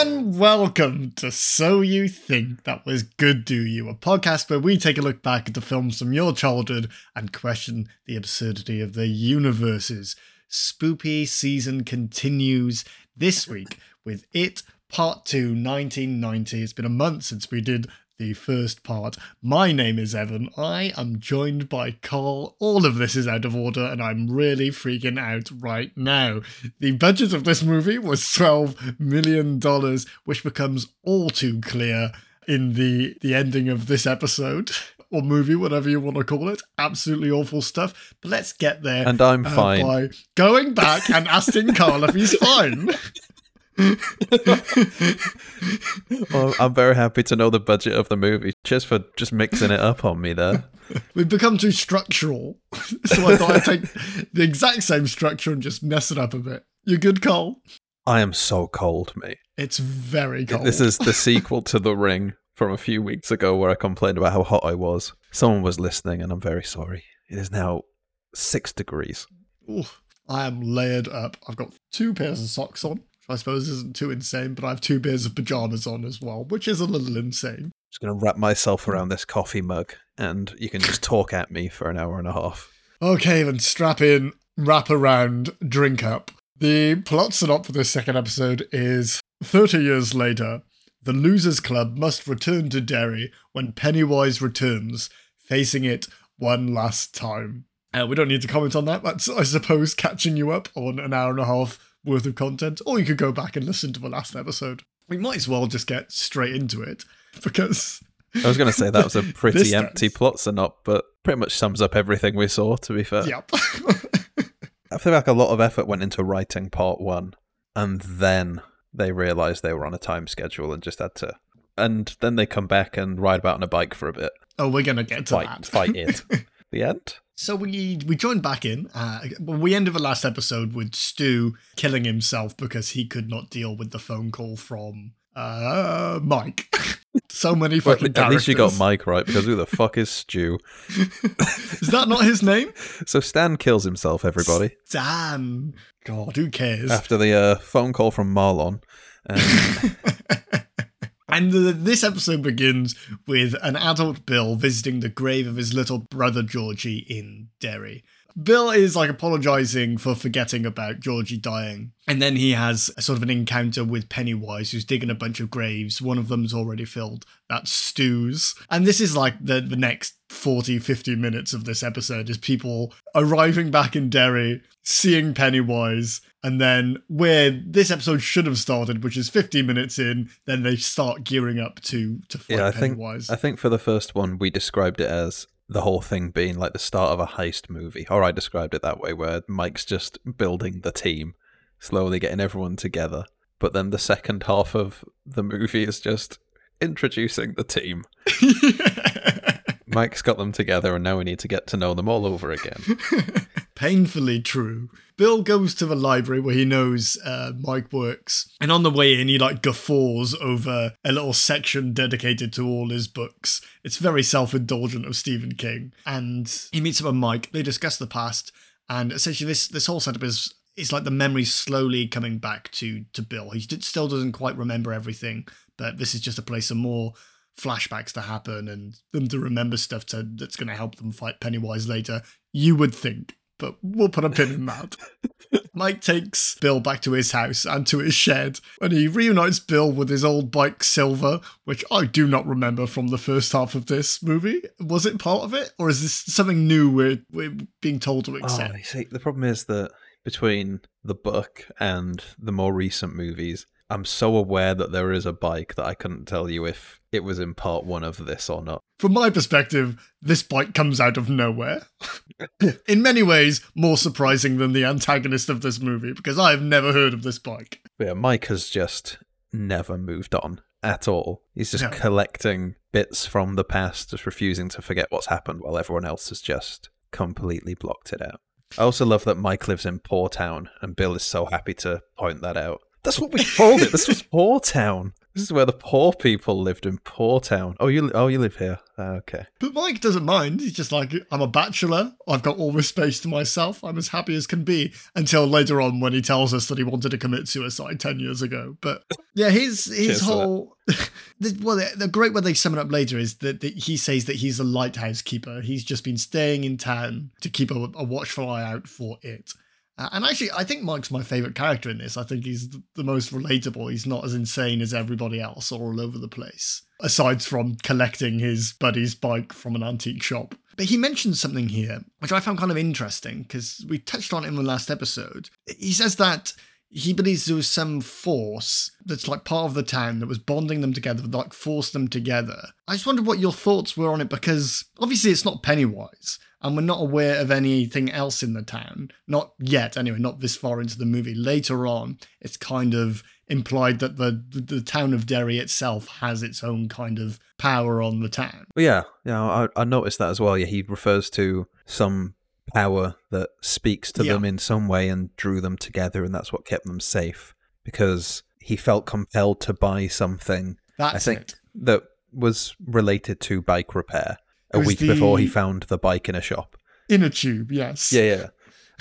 And welcome to So You Think That Was Good, Do You? A podcast where we take a look back at the films from your childhood and question the absurdity of their universes. Spoopy season continues this week with It Part 2 1990. It's been a month since we did the first part. My name is Evan. I am joined by Carl. All of this is out of order, and I'm really freaking out right now. The budget of this movie was $12 million, which becomes all too clear in the, the ending of this episode. Or movie, whatever you want to call it. Absolutely awful stuff. But let's get there. And I'm uh, fine. By going back and asking Carl if he's fine. well, I'm very happy to know the budget of the movie. Just for just mixing it up on me there. We've become too structural, so I thought I'd take the exact same structure and just mess it up a bit. You're good, Cole? I am so cold, mate. It's very cold. This is the sequel to The Ring from a few weeks ago, where I complained about how hot I was. Someone was listening, and I'm very sorry. It is now six degrees. Ooh, I am layered up. I've got two pairs of socks on. I suppose isn't too insane, but I have two pairs of pajamas on as well, which is a little insane. Just going to wrap myself around this coffee mug and you can just talk at me for an hour and a half. Okay, then strap in, wrap around, drink up. The plot synopsis for this second episode is 30 years later, the Losers Club must return to Derry when Pennywise returns, facing it one last time. Uh, we don't need to comment on that. That's, I suppose, catching you up on an hour and a half worth of content, or you could go back and listen to the last episode. We might as well just get straight into it because. I was going to say that was a pretty empty plot synopsis, but pretty much sums up everything we saw, to be fair. Yep. I feel like a lot of effort went into writing part one, and then they realised they were on a time schedule and just had to. And then they come back and ride about on a bike for a bit. Oh, we're going to get to fight, that. Fight it. the end? So we we joined back in. Uh, we ended the last episode with Stu killing himself because he could not deal with the phone call from uh, Mike. so many fucking well, At least you got Mike right because who the fuck is Stu? is that not his name? So Stan kills himself. Everybody. Stan. God, who cares? After the uh, phone call from Marlon. Um, and the, this episode begins with an adult Bill visiting the grave of his little brother Georgie in Derry. Bill is like apologizing for forgetting about Georgie dying. And then he has a sort of an encounter with Pennywise, who's digging a bunch of graves. One of them's already filled. That's Stu's. And this is like the, the next 40, 50 minutes of this episode is people arriving back in Derry, seeing Pennywise, and then where this episode should have started, which is 50 minutes in, then they start gearing up to to fight yeah, I Pennywise. Think, I think for the first one, we described it as the whole thing being like the start of a heist movie, or I described it that way, where Mike's just building the team, slowly getting everyone together. But then the second half of the movie is just introducing the team. Mike's got them together, and now we need to get to know them all over again. Painfully true. Bill goes to the library where he knows uh, Mike works, and on the way in, he like guffaws over a little section dedicated to all his books. It's very self-indulgent of Stephen King, and he meets up with Mike. They discuss the past, and essentially, this this whole setup is it's like the memories slowly coming back to to Bill. He still doesn't quite remember everything, but this is just a place of more flashbacks to happen and them to remember stuff to, that's going to help them fight Pennywise later. You would think, but we'll put a pin in that. Mike takes Bill back to his house and to his shed, and he reunites Bill with his old bike Silver, which I do not remember from the first half of this movie. Was it part of it, or is this something new we're, we're being told to oh, accept? Oh, see, the problem is that between the book and the more recent movies, I'm so aware that there is a bike that I couldn't tell you if it was in part one of this or not. From my perspective, this bike comes out of nowhere. in many ways, more surprising than the antagonist of this movie, because I have never heard of this bike. Yeah, Mike has just never moved on at all. He's just collecting bits from the past, just refusing to forget what's happened while everyone else has just completely blocked it out. I also love that Mike lives in Poor Town, and Bill is so happy to point that out. That's what we called it. This was Poor Town. This is where the poor people lived in Poor Town. Oh, you oh you live here. Ah, okay. But Mike doesn't mind. He's just like, I'm a bachelor. I've got all this space to myself. I'm as happy as can be. Until later on when he tells us that he wanted to commit suicide 10 years ago. But yeah, his his Cheers for that. whole. the, well, the, the great way they sum it up later is that, that he says that he's a lighthouse keeper. He's just been staying in town to keep a, a watchful eye out for it. Uh, and actually, I think Mike's my favorite character in this. I think he's the most relatable. He's not as insane as everybody else or all over the place, aside from collecting his buddy's bike from an antique shop. But he mentions something here, which I found kind of interesting because we touched on it in the last episode. He says that he believes there was some force that's like part of the town that was bonding them together, that like forced them together. I just wondered what your thoughts were on it because obviously it's not Pennywise, and we're not aware of anything else in the town. Not yet, anyway, not this far into the movie. Later on, it's kind of implied that the, the, the town of Derry itself has its own kind of power on the town. Well, yeah, yeah, I, I noticed that as well. Yeah, he refers to some power that speaks to Yeah. them in some way and drew them together, and that's what kept them safe because he felt compelled to buy something That's I think it. that was related to bike repair a week before he found the bike in a shop. Inner tube, yes. Yeah, yeah.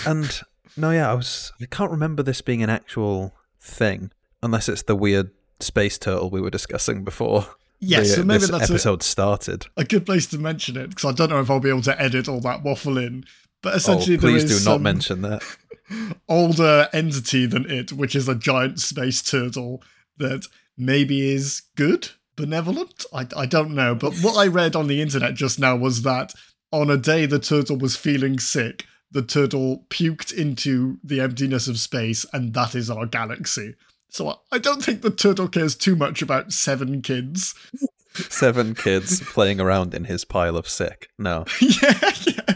And no, yeah, I was I can't remember this being an actual thing unless it's the weird space turtle we were discussing before. Yes, the, uh, so maybe that's a, episode started. a good place to mention it because I don't know if I'll be able to edit all that waffle in. But Oh, essentially, there please do not mention that. older entity than it, which is a giant space turtle that maybe is good, benevolent. I, I don't know. But what I read on the internet just now was that on a day the turtle was feeling sick, the turtle puked into the emptiness of space, and that is our galaxy. So I- I don't think the turtle cares too much about seven kids. Seven kids playing around in his pile of sick. No. yeah, yeah.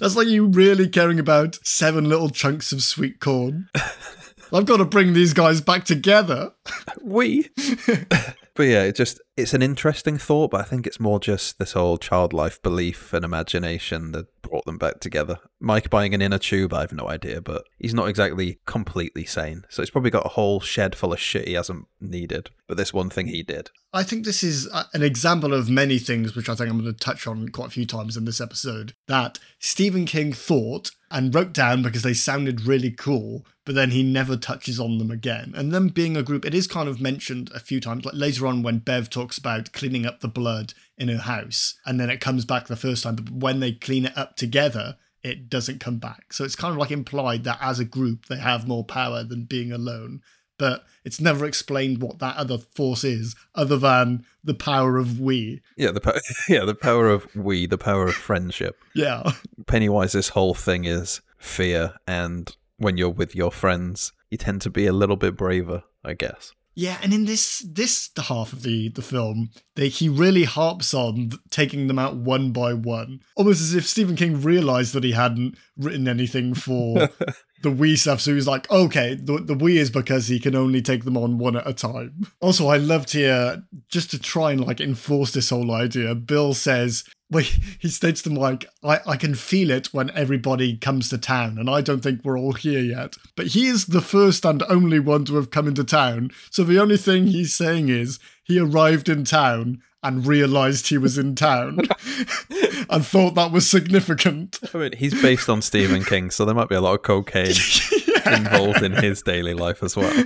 That's like you really caring about seven little chunks of sweet corn. I've got to bring these guys back together. We But yeah, it just it's an interesting thought, but I think it's more just this whole child life belief and imagination that brought them back together. Mike buying an inner tube, I have no idea, but he's not exactly completely sane. So he's probably got a whole shed full of shit he hasn't needed. But this one thing he did. I think this is uh, an example of many things, which I think I'm going to touch on quite a few times in this episode, that Stephen King thought and wrote down because they sounded really cool, but then he never touches on them again. And them being a group, it is kind of mentioned a few times, like later on when Bev talks about cleaning up the blood in her house, and then it comes back the first time, but when they clean it up together, it doesn't come back. So it's kind of like implied that as a group, they have more power than being alone but it's never explained what that other force is other than the power of we. Yeah, the po- yeah, the power of we, the power of friendship. Yeah. Pennywise's whole thing is fear, and when you're with your friends, you tend to be a little bit braver, I guess. Yeah, and in this this half of the the film, they he really harps on taking them out one by one, almost as if Stephen King realized that he hadn't written anything for the we stuff. So he was like, okay, the the we is because he can only take them on one at a time. Also, I loved here just to try and like enforce this whole idea. Bill says. Well, he states to Mike, I, I can feel it when everybody comes to town, and I don't think we're all here yet. But he is the first and only one to have come into town, so the only thing he's saying is he arrived in town and realised he was in town and thought that was significant. I mean, he's based on Stephen King, so there might be a lot of cocaine involved in his daily life as well.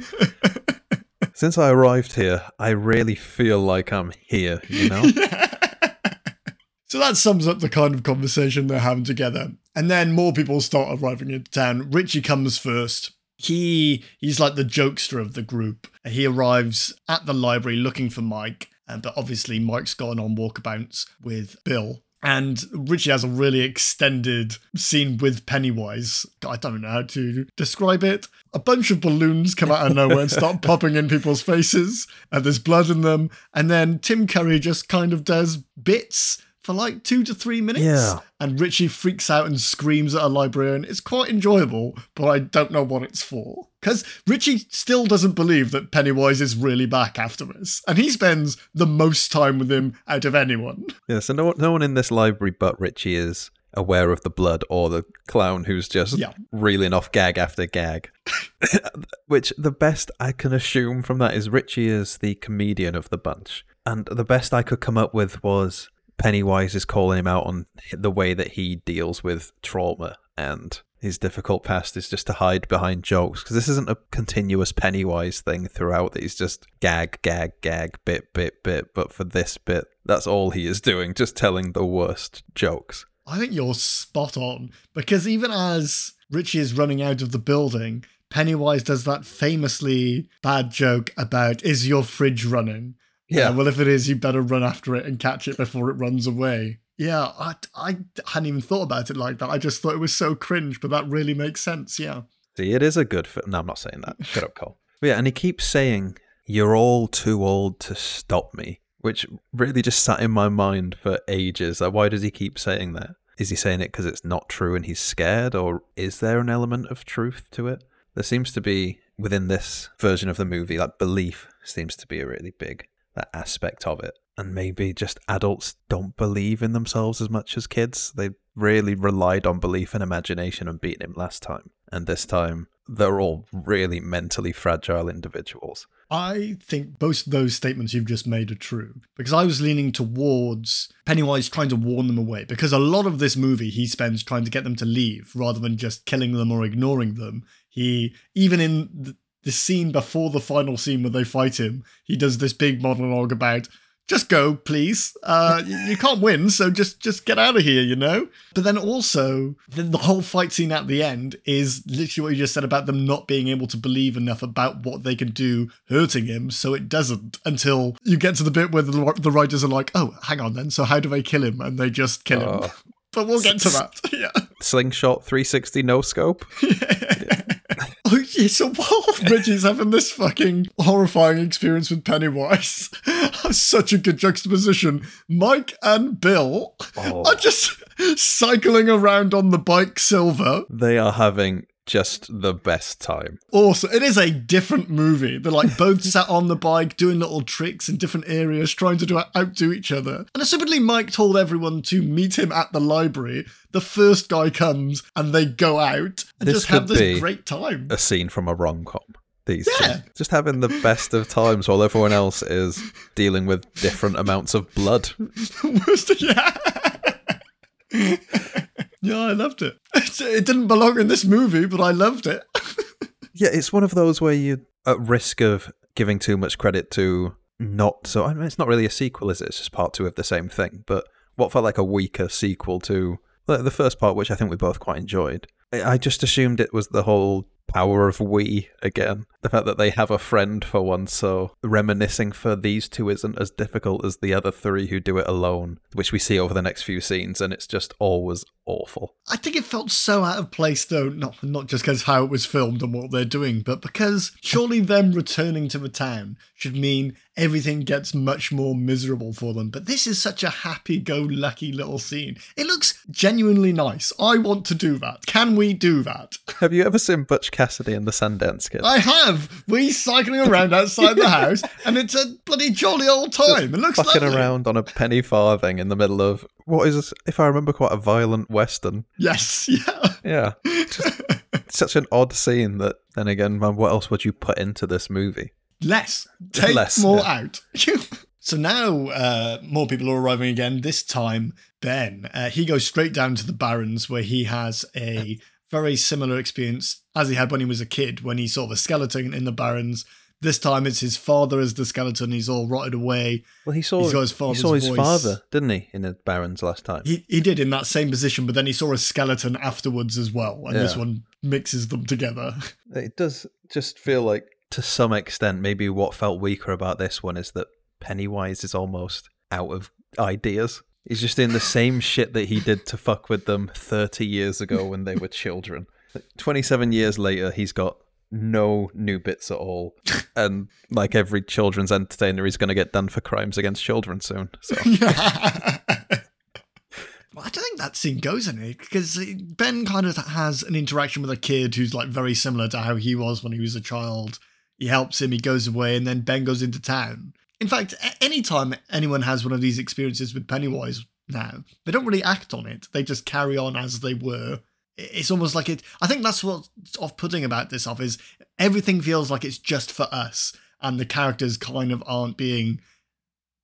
Since I arrived here, I really feel like I'm here, you know? So that sums up the kind of conversation they're having together. And then more people start arriving into town. Richie comes first. He he's like the jokester of the group. He arrives at the library looking for Mike, uh, but obviously Mike's gone on walkabouts with Bill. And Richie has a really extended scene with Pennywise. I don't know how to describe it. A bunch of balloons come out of nowhere and start popping in people's faces, and there's blood in them. And then Tim Curry just kind of does bits for like two to three minutes. Yeah. And Richie freaks out and screams at a librarian. It's quite enjoyable, but I don't know what it's for. Because Richie still doesn't believe that Pennywise is really back after this. And he spends the most time with him out of anyone. Yeah, so no, no one in this library but Richie is aware of the blood or the clown who's just Yeah. reeling off gag after gag. Which the best I can assume from that is Richie is the comedian of the bunch. And the best I could come up with was Pennywise is calling him out on the way that he deals with trauma and his difficult past is just to hide behind jokes because this isn't a continuous Pennywise thing throughout that he's just gag, gag, gag, bit, bit, bit. But for this bit, that's all he is doing, just telling the worst jokes. I think you're spot on because even as Richie is running out of the building, Pennywise does that famously bad joke about is your fridge running? Yeah. well, if it is, you better run after it and catch it before it runs away. Yeah, I, I hadn't even thought about it like that. I just thought it was so cringe, but that really makes sense. Yeah. See, it is a good film. No, I'm not saying that. Shut up, Cole. But yeah, and he keeps saying, You're all too old to stop me, which really just sat in my mind for ages. Like, why does he keep saying that? Is he saying it because it's not true and he's scared, or is there an element of truth to it? There seems to be, within this version of the movie, like belief seems to be a really big that aspect of it. And maybe just adults don't believe in themselves as much as kids. They really relied on belief and imagination and beating him last time. And this time, they're all really mentally fragile individuals. I think both those statements you've just made are true because I was leaning towards Pennywise trying to warn them away because a lot of this movie he spends trying to get them to leave rather than just killing them or ignoring them. He, even in the, scene before the final scene where they fight him, he does this big monologue about just go, please. Uh, you, can't win, so just just get out of here, you know. But then also the, the whole fight scene at the end is literally what you just said about them not being able to believe enough about what they can do hurting him, so it doesn't until you get to the bit where the, the writers are like, "Oh, hang on, then. So how do they kill him?" And they just kill him. Oh. But we'll get to that. yeah. Slingshot 360 no scope. Yeah, so while Reggie's having this fucking horrifying experience with Pennywise, such a good juxtaposition. Mike and Bill Oh. are just cycling around on the bike silver. They are having just the best time. Also, it is a different movie. They're like both sat on the bike doing little tricks in different areas, trying to do outdo each other. And assumedly, Mike told everyone to meet him at the library. The first guy comes and they go out and This just have this great time. A scene from a rom com. These Yeah. Just having the best of times while everyone else is dealing with different amounts of blood. Yeah. Yeah, I loved it. It didn't belong in this movie, but I loved it. Yeah, it's one of those where you're at risk of giving too much credit to not so. I mean, it's not really a sequel, is it? It's just part two of the same thing. But what felt like a weaker sequel to the, first part, which I think we both quite enjoyed. I just assumed it was the whole power of we again. The fact that they have a friend for once, so reminiscing for these two isn't as difficult as the other three who do it alone, which we see over the next few scenes, and it's just always awful. I think it felt so out of place, though, not, not just because how it was filmed and what they're doing, but because surely them returning to the town should mean everything gets much more miserable for them. But this is such a happy go lucky little scene. It looks genuinely nice. I want to do that. Can we do that? Have you ever seen Butch Cassidy and the Sundance Kid? I have. We cycling around outside the house, and it's a bloody jolly old time. It looks like. fucking lovely. around on a penny farthing in the middle of what is, if I remember, quite a violent western. Yes, yeah. Yeah, just such an odd scene. That then again, man, what else would you put into this movie? Less. Take Less, more yeah. out. so now uh, more people are arriving again. This time, Ben, uh, he goes straight down to the Barrens where he has a very similar experience as he had when he was a kid, when he saw the skeleton in the Barrens. This time it's his father as the skeleton. He's all rotted away. Well, he saw He's his he saw his voice. father, didn't he, in the Barrens last time? He, he did in that same position, but then he saw a skeleton afterwards as well. And this one mixes them together. It does just feel like, to some extent, maybe what felt weaker about this one is that Pennywise is almost out of ideas. He's just doing the same shit that he did to fuck with them 30 years ago when they were children. 27 years later, he's got no new bits at all. And like every children's entertainer, he's going to get done for crimes against children soon. So Well, I don't think that scene goes it because Ben kind of has an interaction with a kid who's like very similar to how he was when he was a child. He helps him, he goes away, and then Ben goes into town. In fact, anytime anyone has one of these experiences with Pennywise, now. They don't really act on it. They just carry on as they were. It's almost like it. I think that's what's off-putting about this off is everything feels like it's just for us, and the characters kind of aren't being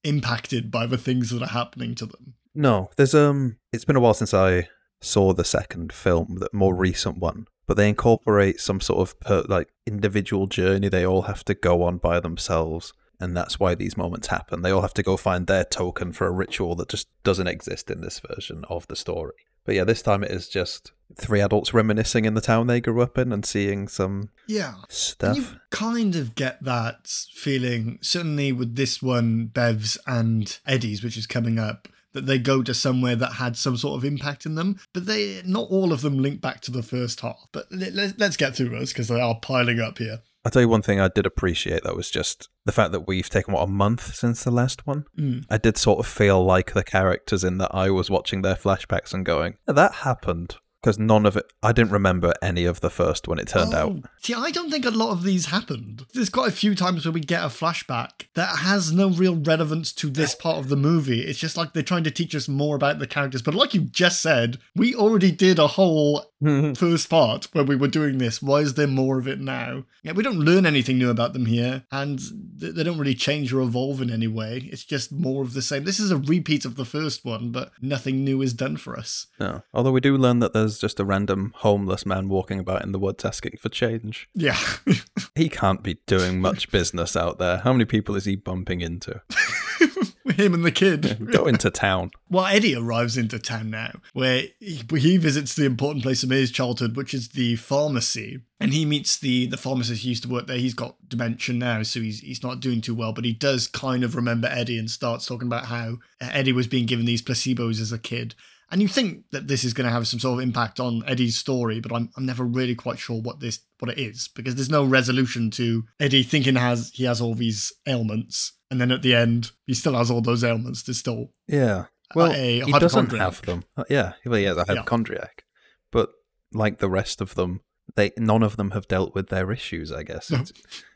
impacted by the things that are happening to them. No, there's um. It's been a while since I saw the second film, the more recent one, but they incorporate some sort of per, like individual journey they all have to go on by themselves, and that's why these moments happen. They all have to go find their token for a ritual that just doesn't exist in this version of the story. But yeah, this time it is just three adults reminiscing in the town they grew up in and seeing some Yeah. stuff. And You kind of get that feeling, certainly with this one, Bev's and Eddie's, which is coming up, that they go to somewhere that had some sort of impact in them. But they, not all of them link back to the first half. But let, let, let's get through those because they are piling up here. I'll tell you one thing I did appreciate though was just the fact that we've taken what a month since the last one. Mm. I did sort of feel like the characters in that I was watching their flashbacks and going, "Yeah, that happened. Because none of it, I didn't remember any of the first when it turned out. Oh, See, I don't think a lot of these happened. There's quite a few times where we get a flashback that has no real relevance to this part of the movie. It's just like they're trying to teach us more about the characters. But like you just said, we already did a whole first part where we were doing this. Why is there more of it now? Yeah, we don't learn anything new about them here, and th- they don't really change or evolve in any way. It's just more of the same. This is a repeat of the first one, but nothing new is done for us. No. Although we do learn that there's just a random homeless man walking about in the woods asking for change. Yeah. He can't be doing much business out there. How many people is he bumping into? Him and the kid. Go into town. Well, Eddie arrives into town now, where he, he visits the important place of his childhood, which is the pharmacy. And he meets the the pharmacist who used to work there. He's got dementia now, so he's he's not doing too well. But he does kind of remember Eddie and starts talking about how Eddie was being given these placebos as a kid. And you think that this is going to have some sort of impact on Eddie's story, but I'm, I'm never really quite sure what this what it is because there's no resolution to Eddie thinking has he has all these ailments, and then at the end he still has all those ailments. There's still Yeah. Well, a he doesn't have them. Uh, yeah, well, he has a Yeah. hypochondriac. But like the rest of them, they none of them have dealt with their issues. I guess No.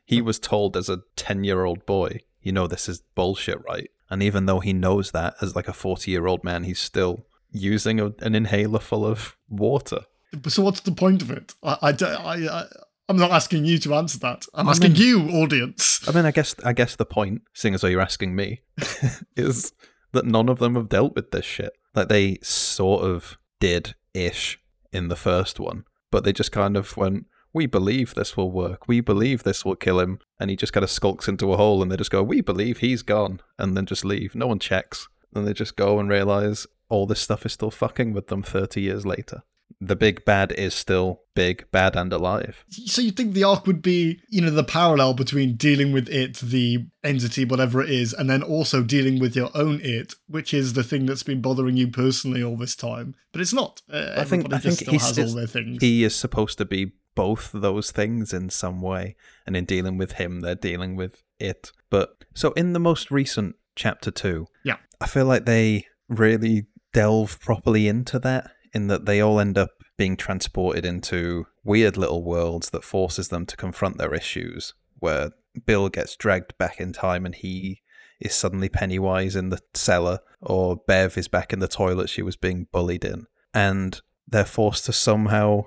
He was told as a ten-year-old boy, you know, this is bullshit, right? And even though he knows that as like a forty-year-old man, he's still using a, an inhaler full of water. So what's the point of it? I, I, I, I'm not asking you to answer that. I'm I asking mean- you, audience. I mean, I guess I guess the point, seeing as though you're asking me, is that none of them have dealt with this shit. Like they sort of did ish in the first one, but they just kind of went, "We believe this will work. We believe this will kill him," and he just kind of skulks into a hole, and they just go, "We believe he's gone," and then just leave. No one checks, and they just go and realize all this stuff is still fucking with them thirty years later. The big bad is still big, bad, and alive. So you think the arc would be, you know, the parallel between dealing with it, the entity, whatever it is, and then also dealing with your own it, which is the thing that's been bothering you personally all this time. But it's not. Uh, I think I think still has all their things. he is supposed to be both those things in some way, and in dealing with him, they're dealing with it. But so in the most recent chapter two, Yeah. I feel like they really delve properly into that, in that they all end up being transported into weird little worlds that forces them to confront their issues. Where Bill gets dragged back in time, and he is suddenly Pennywise in the cellar, or Bev is back in the toilet she was being bullied in, and they're forced to somehow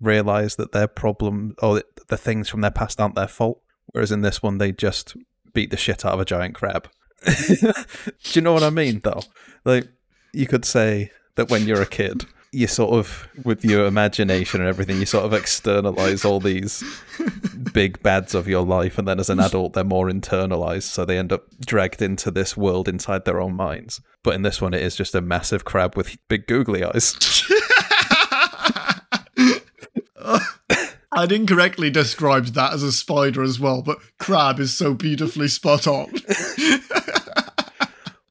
realize that their problem or the things from their past aren't their fault. Whereas in this one, they just beat the shit out of a giant crab. Do you know what I mean, though? Like, you could say that when you're a kid, you sort of, with your imagination and everything, you sort of externalize all these big bads of your life, and then as an adult, they're more internalized, so they end up dragged into this world inside their own minds. But in this one, it is just a massive crab with big googly eyes. I'd incorrectly described that as a spider as well, but crab is so beautifully spot on.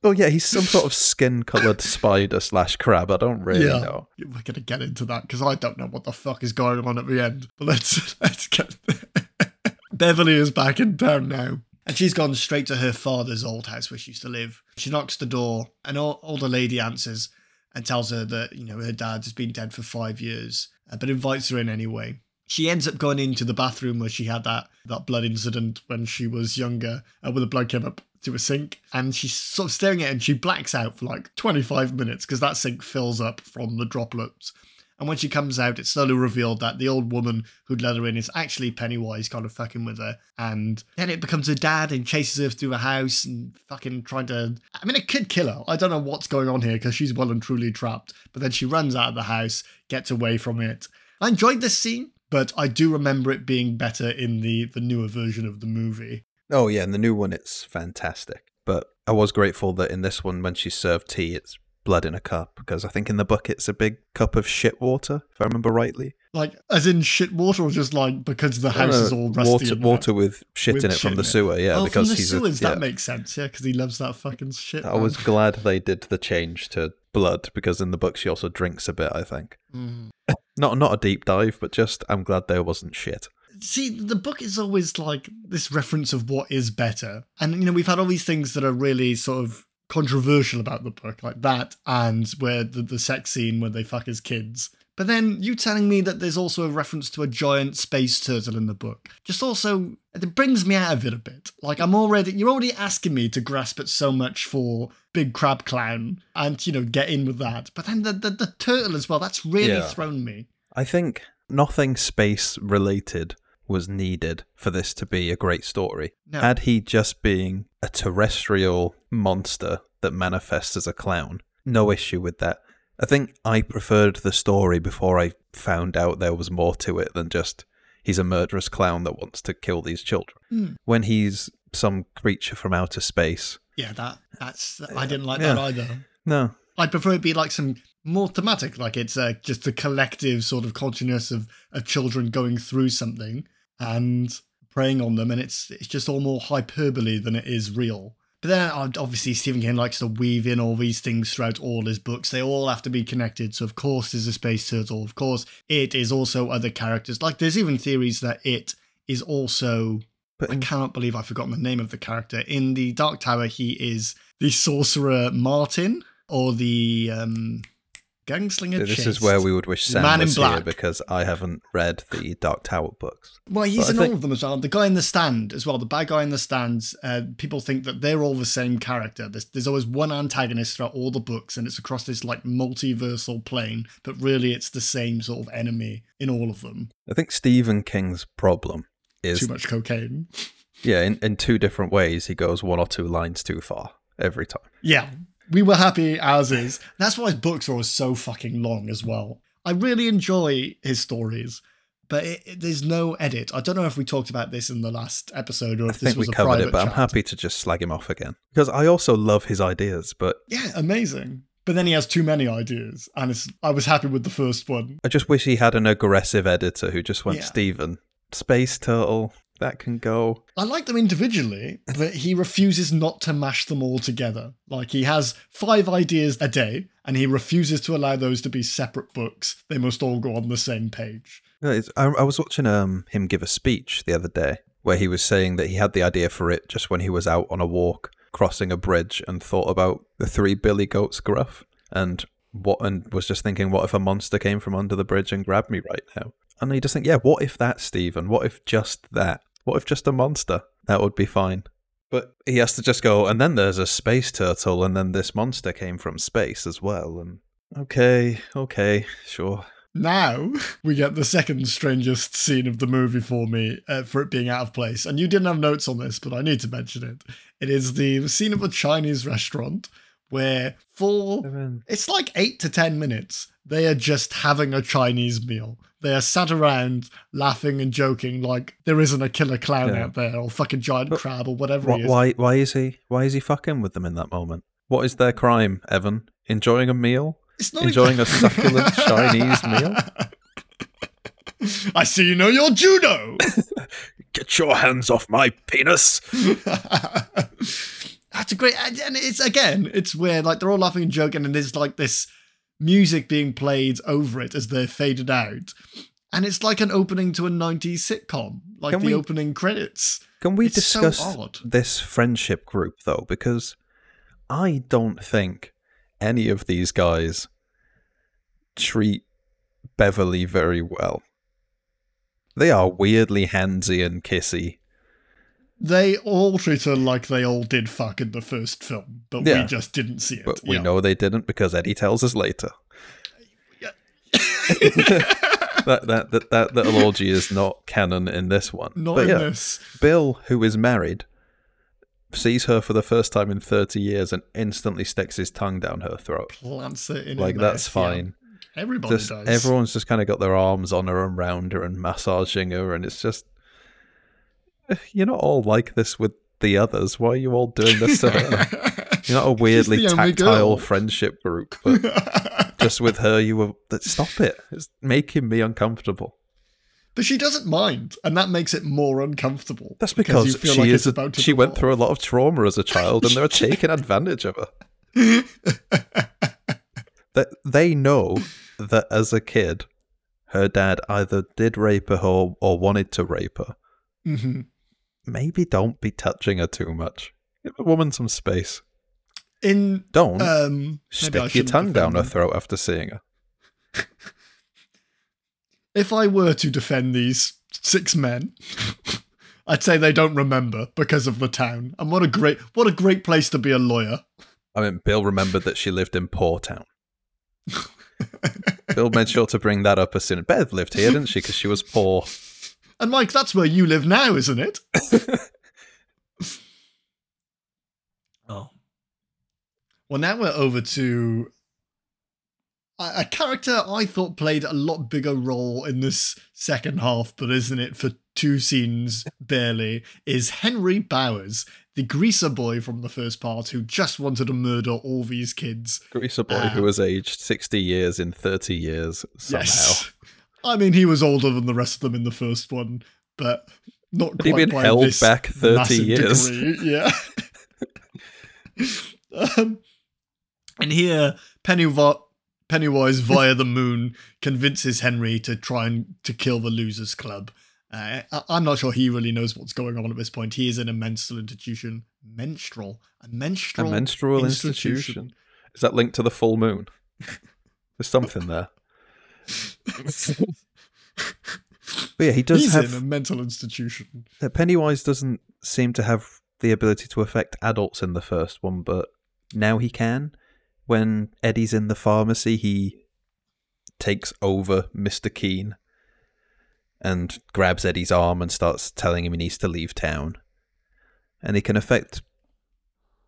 Oh yeah, he's some sort of skin-colored spider slash crab. I don't really Yeah. know. We're gonna get into that because I don't know what the fuck is going on at the end. But let's let's get. Beverly is back in town now. And she's gone straight to her father's old house where she used to live. She knocks the door, and an older lady answers and tells her that, you know, her dad has been dead for five years, uh, but invites her in anyway. She ends up going into the bathroom where she had that, that blood incident when she was younger, uh, where the blood came up to a sink and she's sort of staring at it and she blacks out for like 25 minutes because that sink fills up from the droplets. And when she comes out, it's slowly revealed that the old woman who'd let her in is actually Pennywise kind of fucking with her. And then it becomes her dad and chases her through the house and fucking trying to. I mean, it could kill her. I don't know what's going on here because she's well and truly trapped. But then she runs out of the house, gets away from it. I enjoyed this scene, but I do remember it being better in the, the newer version of the movie. Oh, yeah, in the new one, it's fantastic. But I was grateful that in this one, when she served tea, it's blood in a cup because I think in the book it's a big cup of shit water, if I remember rightly. Like, as in shit water, or just like because the house is all rusty? Water, water with shit with in it shit from the sewer, yeah. oh, because from the he's sewers, a, yeah. that makes sense, yeah, because he loves that fucking shit. I man. was glad they did the change to blood because in the book she also drinks a bit. I think Mm. not not a deep dive, but just I'm glad there wasn't shit. See, the book is always like this reference of what is better. And, you know, we've had all these things that are really sort of controversial about the book, like that, and where the, the sex scene where they fuck as kids. But then you telling me that there's also a reference to a giant space turtle in the book, just also, it brings me out of it a bit. Like, I'm already, you're already asking me to grasp at so much for Big Crab Clown and, you know, get in with that. But then the, the, the turtle as well, that's really Yeah. thrown me. I think nothing space related was needed for this to be a great story. No. Had he just being a terrestrial monster that manifests as a clown, no issue with that. I think I preferred the story before I found out there was more to it than just he's a murderous clown that wants to kill these children. Hmm. When he's some creature from outer space, Yeah, that that's I didn't like Yeah. that either. no, I'd prefer it be like some more thematic, like it's uh, just a collective sort of consciousness of, of children going through something and preying on them, and it's it's just all more hyperbole than it is real. But then obviously Stephen King likes to weave in all these things throughout all his books. They all have to be connected. So of course there's a space turtle. Of course it is also other characters. Like there's even theories that it is also I cannot believe I've forgotten the name of the character. In the Dark Tower, he is the sorcerer Martin or the um, gunslinger. this is where we would wish Sam Man in was here because I haven't read the Dark Tower books. Well, he's But in think- all of them as well. The guy in the stand as well. The bad guy in the stands. Uh, people think that they're all the same character. There's, there's always one antagonist throughout all the books, and it's across this like multiversal plane. But really, it's the same sort of enemy in all of them. I think Stephen King's problem is Too much cocaine. yeah, in, in two different ways he goes one or two lines too far every time. Yeah, we were happy as is. That's why his books are so fucking long as well. I really enjoy his stories, but it, it- there's no edit. I don't know if we talked about this in the last episode or I if this think we was a covered it, but I'm happy to just slag him off again because I also love his ideas, but Yeah, amazing. But then he has too many ideas, and it's, I was happy with the first one. I just wish he had an aggressive editor who just went, Yeah. Stephen, Space Turtle, that can go. I like them individually, but he refuses not to mash them all together. Like he has five ideas a day, and he refuses to allow those to be separate books. They must all go on the same page. I, I was watching um, him give a speech the other day where he was saying that he had the idea for it just when he was out on a walk crossing a bridge and thought about the three billy goats gruff and what and was just thinking what if a monster came from under the bridge and grabbed me right now and you just think yeah what if that Stephen what if just that what if just a monster that would be fine but he has to just go and then there's a space turtle and then this monster came from space as well and okay okay sure Now we get the second strangest scene of the movie for me uh, for it being out of place. And you didn't have notes on this, but I need to mention it. It is the scene of a Chinese restaurant where for it's like eight to ten minutes they are just having a Chinese meal. They are sat around laughing and joking like there isn't a killer clown Yeah. out there or fucking giant But crab or whatever is. why? Why is he? Why is he fucking with them in that moment? What is their crime, Evan? Enjoying a meal? It's not Enjoying even- a succulent Chinese meal? I see you know your judo. Get your hands off my penis! That's a great, and and it's again, it's weird. like they're all laughing and joking, and there's like this music being played over it as they're faded out, and it's like an opening to a '90s sitcom, like Can the we- opening credits. Can we It's discuss odd. this friendship group though? Because I don't think any of these guys treat Beverly very well. They are weirdly handsy and kissy. They all treat her like they all did fuck in the first film, but Yeah. we just didn't see it. But we Yeah. know they didn't because Eddie tells us later. that, that that that little orgy is not canon in this one. Not but in yeah, this. Bill, who is married, sees her for the first time in thirty years and instantly sticks his tongue down her throat. Plants it in Like that's mouth, fine. Everybody Just does. everyone's just kind of got their arms on her and round her and massaging her, and it's just you're not all like this with the others. Why are you all doing this to her? You're not a weirdly tactile friendship group, but just with her, you were. Stop it! It's making me uncomfortable. But she doesn't mind, and that makes it more uncomfortable. That's because feel she like is. A, she went through a lot of trauma as a child, and they're taking advantage of her. That they know that as a kid, her dad either did rape her or, or wanted to rape her. Mhm. Maybe don't be touching her too much. Give a woman some space. In Don't um, stick your tongue down her throat after seeing her. If I were to defend these six men, I'd say they don't remember because of the town. And what a great, what a great place to be a lawyer. I mean, Bill remembered that she lived in Poor Town. Bill made sure to bring that up as soon. Bev lived here, didn't she? Because she was poor. And Mike, that's where you live now, isn't it? oh. Well, now we're over to a, a character I thought played a lot bigger role in this second half, but isn't it for two scenes barely, is Henry Bowers, the greaser boy from the first part who just wanted to murder all these kids. Greaser boy Ah. who was aged 60 years in 30 years somehow. Yes. I mean, he was older than the rest of them in the first one, but not But he'd quite been by held this back 30 massive years. degree, Yeah. um, and here, Pennywise, Pennywise via the moon convinces Henry to try and to kill the Losers Club. Uh, I- I'm not sure he really knows what's going on at this point. He is in a menstrual institution. Menstrual, a A menstrual, menstrual institution. Is that linked to the full moon? There's something there. But yeah, he does He's have in a mental institution. Pennywise doesn't seem to have the ability to affect adults in the first one, but now he can. When Eddie's in the pharmacy, he takes over Mr. Keene and grabs Eddie's arm and starts telling him he needs to leave town. And he can affect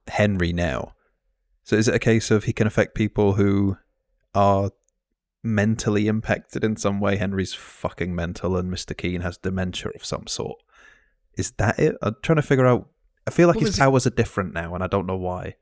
Henry now. So is it a case of he can affect people who are mentally impacted in some way? Henry's fucking mental and Mr. Keene has dementia of some sort. Is that it? I'm trying to figure out. I feel like Well, his powers are different now, and I don't know why.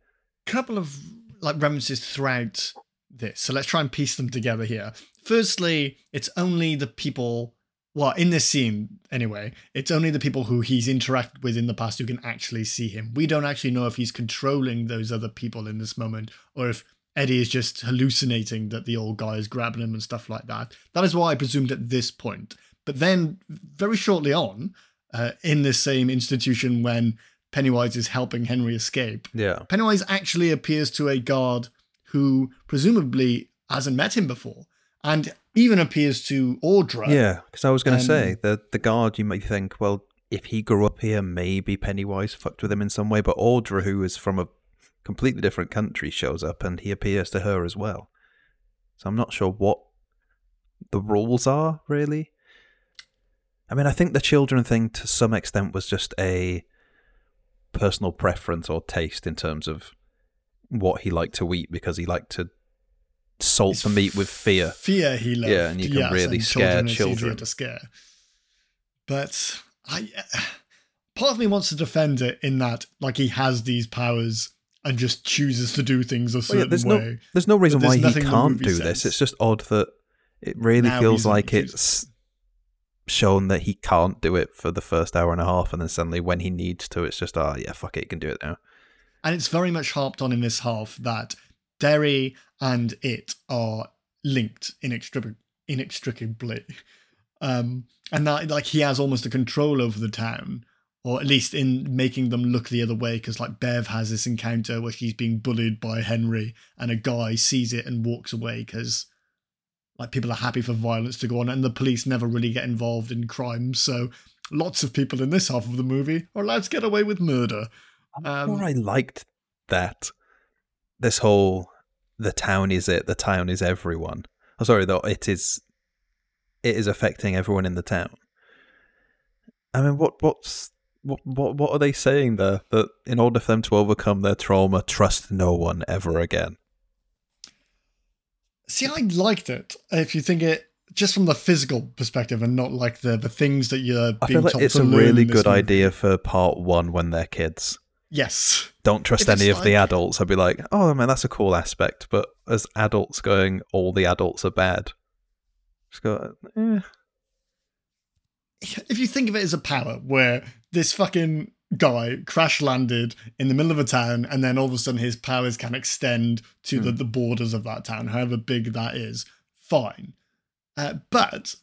A couple of like references throughout this. So let's try and piece them together here. Firstly, it's only the people well, in this scene anyway, it's only the people who he's interacted with in the past who can actually see him. We don't actually know if he's controlling those other people in this moment or if Eddie is just hallucinating that the old guy is grabbing him and stuff like that. That is what I presumed at this point. But then, very shortly on, uh, in this same institution, when Pennywise is helping Henry escape, Yeah. Pennywise actually appears to a guard who presumably hasn't met him before, and even appears to Audra. Yeah, because I was going to Um, say the the guard. You might think, well, if he grew up here, maybe Pennywise fucked with him in some way. But Audra, who is from a completely different country, shows up, and he appears to her as well. So I'm not sure what the rules are really. I mean, I think the children thing to some extent was just a personal preference or taste in terms of what he liked to eat because he liked to salt It's the meat with fear. Fear he loved. Yeah, and you can Yes, really scare it's children. to scare. But I, part of me wants to defend it in that, like, he has these powers and just chooses to do things a Well, certain yeah, there's way. no there's no reason there's why he can't do this. It's just odd that it really Now feels like it's shown that he can't do it for the first hour and a half, and then suddenly when he needs to, it's just oh yeah, fuck it, he can do it now. And it's very much harped on in this half that Derry and it are linked inextric- inextricably. Um, and that like he has almost a control over the town, or at least in making them look the other way, because like Bev has this encounter where she's being bullied by Henry, and a guy sees it and walks away because like people are happy for violence to go on, and the police never really get involved in crimes. So lots of people in this half of the movie are allowed to get away with murder. I'm um, sure I liked that. This whole the town is it, the town is everyone. Oh, sorry, though it is it is affecting everyone in the town. I mean, what what's what what what are they saying there? That in order for them to overcome their trauma, trust no one ever again. See, I liked it. If you think it just from the physical perspective and not like the the things that you're I being feel like told it's a really good movie. idea for part one when they're kids. Yes. Don't trust If any of the adults. I'd be like, oh man, that's a cool aspect. But as adults going, all the adults are bad. Just go, eh. if you think of it as a power where this fucking guy crash landed in the middle of a town and then all of a sudden his powers can extend to the, Hmm. the borders of that town, however big that is, fine. Uh, but,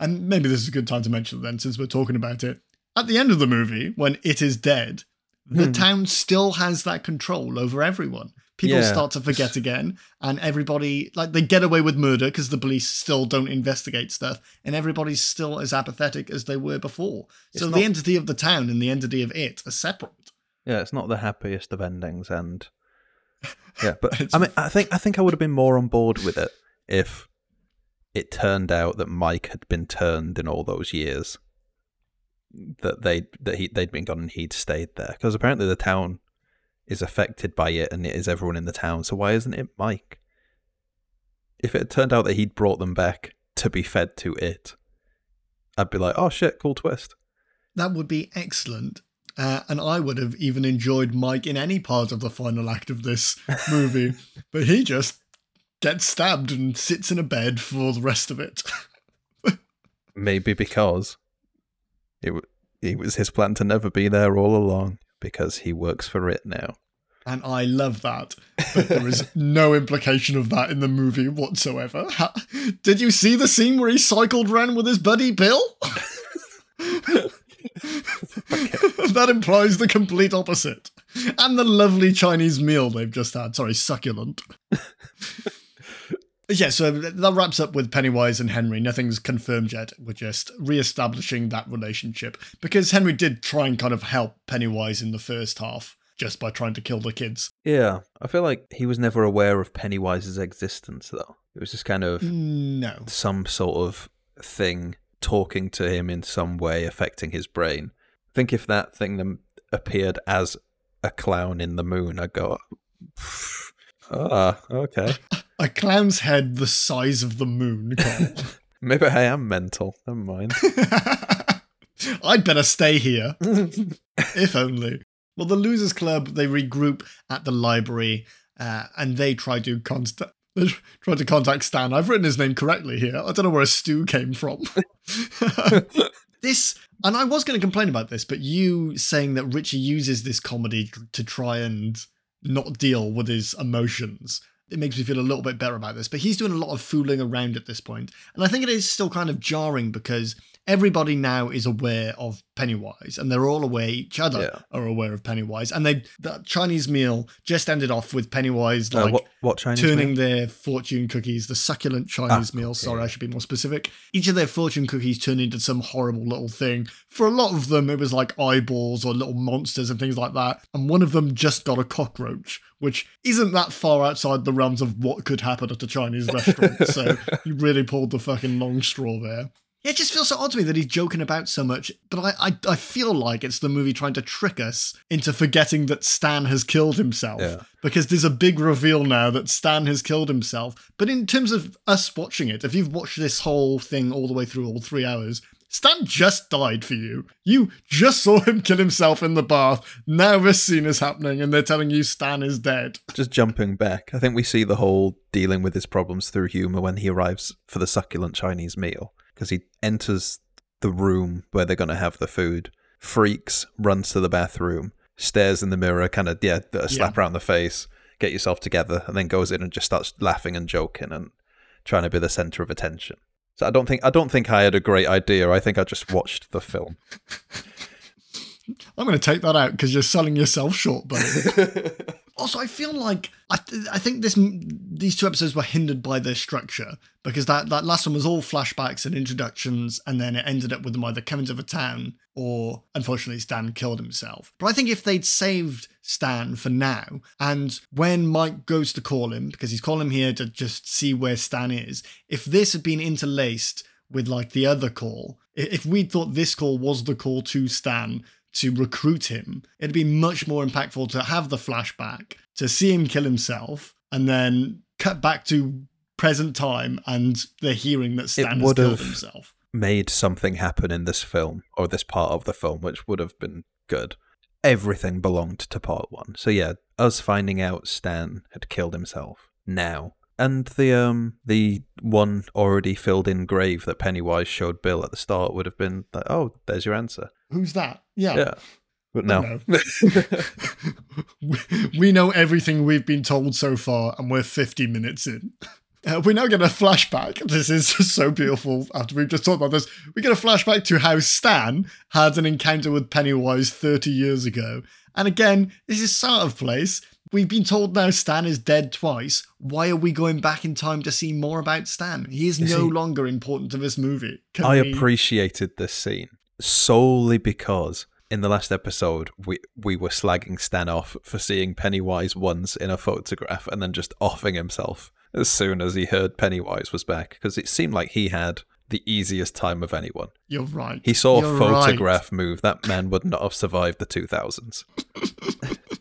and maybe this is a good time to mention it then since we're talking about it, at the end of the movie, when it is dead, the Hmm. town still has that control over everyone. People Yeah. start to forget again, and everybody like they get away with murder because the police still don't investigate stuff, and everybody's still as apathetic as they were before. It's so not- the entity of the town and the entity of it are separate. Yeah, it's not the happiest of endings, and yeah, but I mean, I think I think I would have been more on board with it if it turned out that Mike had been turned in all those years. That they that he they'd been gone and he'd stayed there because apparently the town is affected by it and it is everyone in the town. So why isn't it Mike? If it had turned out that he'd brought them back to be fed to it, I'd be like, oh shit, cool twist. That would be excellent. Uh, and I would have even enjoyed Mike in any part of the final act of this movie, but he just gets stabbed and sits in a bed for the rest of it. Maybe because it w- it was his plan to never be there all along because he works for it now. And I love that. But there is no implication of that in the movie whatsoever. Did you see the scene where he cycled around with his buddy Bill? that implies the complete opposite. And the lovely Chinese meal they've just had. Sorry, succulent. yeah, so that wraps up with Pennywise and Henry. Nothing's confirmed yet. We're just re establishing that relationship. Because Henry did try and kind of help Pennywise in the first half just by trying to kill the kids. Yeah, I feel like he was never aware of Pennywise's existence though. It was just kind of No. some sort of thing talking to him in some way affecting his brain. I think if that thing then appeared as a clown in the moon, I'd go, ah, okay. A clown's head the size of the moon, Maybe I am mental. Never mind. I'd better stay here. if only. Well, the Losers Club, they regroup at the library uh, and they try to contact. Try to contact Stan. I've written his name correctly here. I don't know where a stew came from. this, and I was going to complain about this, but you saying that Richie uses this comedy to try and not deal with his emotions. It makes me feel a little bit better about this. But he's doing a lot of fooling around at this point. And I think it is still kind of jarring because everybody now is aware of Pennywise and they're all aware, each other Yeah. are aware of Pennywise. And they, that Chinese meal just ended off with Pennywise Uh, like what, what Chinese turning meal? their fortune cookies, the succulent Chinese Ah, meal. okay, Sorry. I should be more specific. Each of their fortune cookies turned into some horrible little thing. For a lot of them, it was like eyeballs or little monsters and things like that. And one of them just got a cockroach, which isn't that far outside the realms of what could happen at a Chinese restaurant. so you really pulled the fucking long straw there. Yeah, it just feels so odd to me that he's joking about so much, but I, I, I feel like it's the movie trying to trick us into forgetting that Stan has killed himself Yeah. because there's a big reveal now that Stan has killed himself. But in terms of us watching it, if you've watched this whole thing all the way through all three hours, Stan just died for you. You just saw him kill himself in the bath. Now this scene is happening and they're telling you Stan is dead. Just jumping back, I think we see the whole dealing with his problems through humor when he arrives for the succulent Chinese meal because he enters the room where they're going to have the food, freaks, runs to the bathroom, stares in the mirror, kind of yeah, a slap around the face, get yourself together, and then goes in and just starts laughing and joking and trying to be the center of attention. So I don't think I don't think I had a great idea. I think I just watched the film. I'm going to take that out because you're selling yourself short, buddy. Also, I feel like I, th- I think this these two episodes were hindered by their structure because that, that last one was all flashbacks and introductions, and then it ended up with them either coming to the town or, unfortunately, Stan killed himself. But I think if they'd saved Stan for now, and when Mike goes to call him, because he's calling him here to just see where Stan is, if this had been interlaced with like the other call, if we'd thought this call was the call to Stan to recruit him, it'd be much more impactful to have the flashback, to see him kill himself, and then cut back to present time and the hearing that Stan has killed himself. Made something happen in this film or this part of the film, which would have been good. Everything belonged to part one. So yeah, us finding out Stan had killed himself now and the um the one already filled in grave that Pennywise showed Bill at the start would have been like, oh, there's your answer. Who's that? Yeah. Yeah. But no. we know everything we've been told so far, and we're 50 minutes in. Uh, we now get a flashback. This is so beautiful after we've just talked about this. We get a flashback to how Stan had an encounter with Pennywise 30 years ago. And again, this is out of place We've been told now Stan is dead twice. Why are we going back in time to see more about Stan? He is, is no he... longer important to this movie. Can I we... appreciated this scene solely because in the last episode we we were slagging Stan off for seeing Pennywise once in a photograph and then just offing himself as soon as he heard Pennywise was back because it seemed like he had the easiest time of anyone. You're right. He saw You're a photograph right. move. That man would not have survived the 2000s.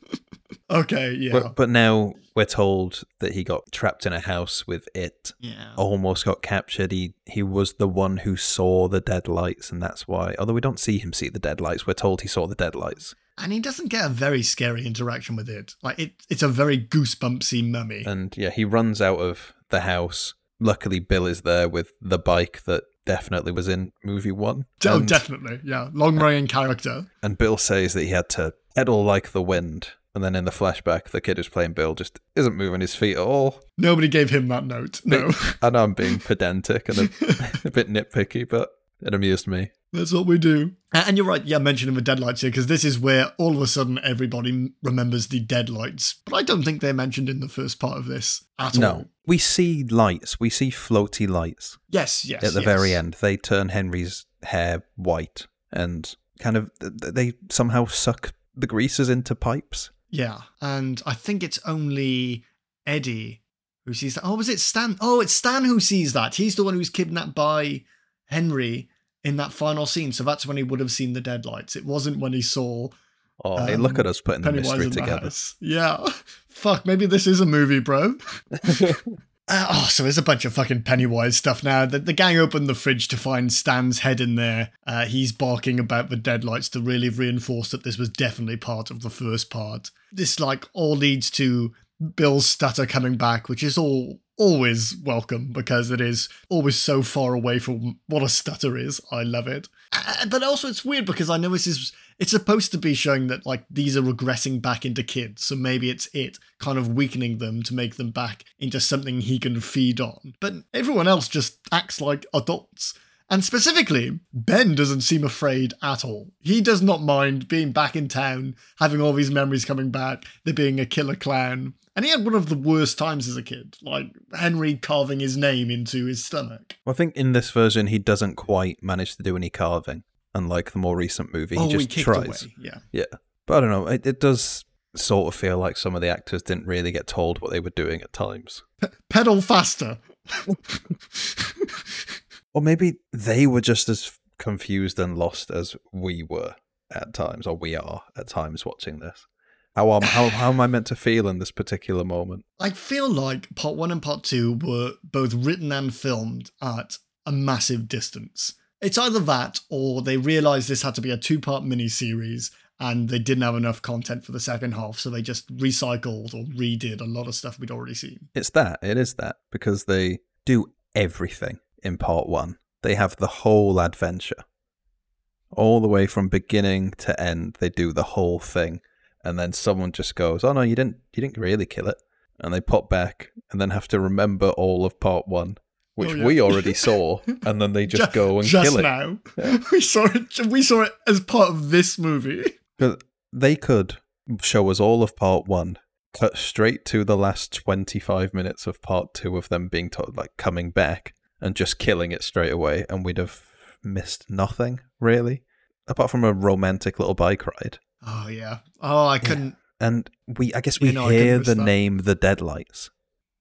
Okay, yeah. But, but, now we're told that he got trapped in a house with it. Yeah. Almost got captured. He he was the one who saw the dead lights, and that's why. Although we don't see him see the dead lights, we're told he saw the dead lights. And he doesn't get a very scary interaction with it. Like it, it's a very goosebumpsy mummy. And yeah, he runs out of the house. Luckily, Bill is there with the bike that definitely was in movie one. Oh, and, definitely, yeah, long running character. And Bill says that he had to pedal like the wind and then in the flashback, the kid who's playing Bill just isn't moving his feet at all. Nobody gave him that note. No. I know I'm being pedantic and a, a bit nitpicky, but it amused me. That's what we do. And you're right, yeah, mentioning the deadlights here, because this is where all of a sudden everybody remembers the deadlights. But I don't think they're mentioned in the first part of this at no. all. No. We see lights. We see floaty lights. Yes, yes. At the yes. very end. They turn Henry's hair white and kind of they somehow suck the greases into pipes. Yeah, and I think it's only Eddie who sees that. Oh, was it Stan? Oh, it's Stan who sees that. He's the one who's kidnapped by Henry in that final scene. So that's when he would have seen the deadlights. It wasn't when he saw. Oh, um, hey, look at us putting Pennywise the mystery together. The yeah. Fuck, maybe this is a movie, bro. Uh, oh, so there's a bunch of fucking Pennywise stuff now. The, the gang open the fridge to find Stan's head in there. Uh, he's barking about the deadlights to really reinforce that this was definitely part of the first part. This like all leads to Bill's stutter coming back, which is all always welcome because it is always so far away from what a stutter is. I love it. But also it's weird because I know this is it's supposed to be showing that like these are regressing back into kids so maybe it's it kind of weakening them to make them back into something he can feed on but everyone else just acts like adults and specifically, Ben doesn't seem afraid at all. He does not mind being back in town, having all these memories coming back, there being a killer clown. And he had one of the worst times as a kid, like Henry carving his name into his stomach. Well, I think in this version, he doesn't quite manage to do any carving unlike the more recent movie. Oh, he just he tries. Away. Yeah. Yeah. But I don't know. It, it, does sort of feel like some of the actors didn't really get told what they were doing at times. P- pedal faster. or maybe they were just as confused and lost as we were at times, or we are at times watching this. How am how, how am I meant to feel in this particular moment? I feel like part one and part two were both written and filmed at a massive distance. It's either that or they realized this had to be a two part mini-series and they didn't have enough content for the second half, so they just recycled or redid a lot of stuff we'd already seen. It's that. It is that. Because they do everything in part one. They have the whole adventure. All the way from beginning to end, they do the whole thing. And then someone just goes, Oh no, you didn't you didn't really kill it. And they pop back and then have to remember all of part one which oh, yeah. we already saw, and then they just, just go and just kill it. now. Yeah. We saw it. We saw it as part of this movie. They could show us all of part one, cut straight to the last 25 minutes of part two of them being told, like coming back and just killing it straight away, and we'd have missed nothing, really, apart from a romantic little bike ride. Oh yeah. Oh, I couldn't. And we, I guess we You know, hear the that. name The Deadlights,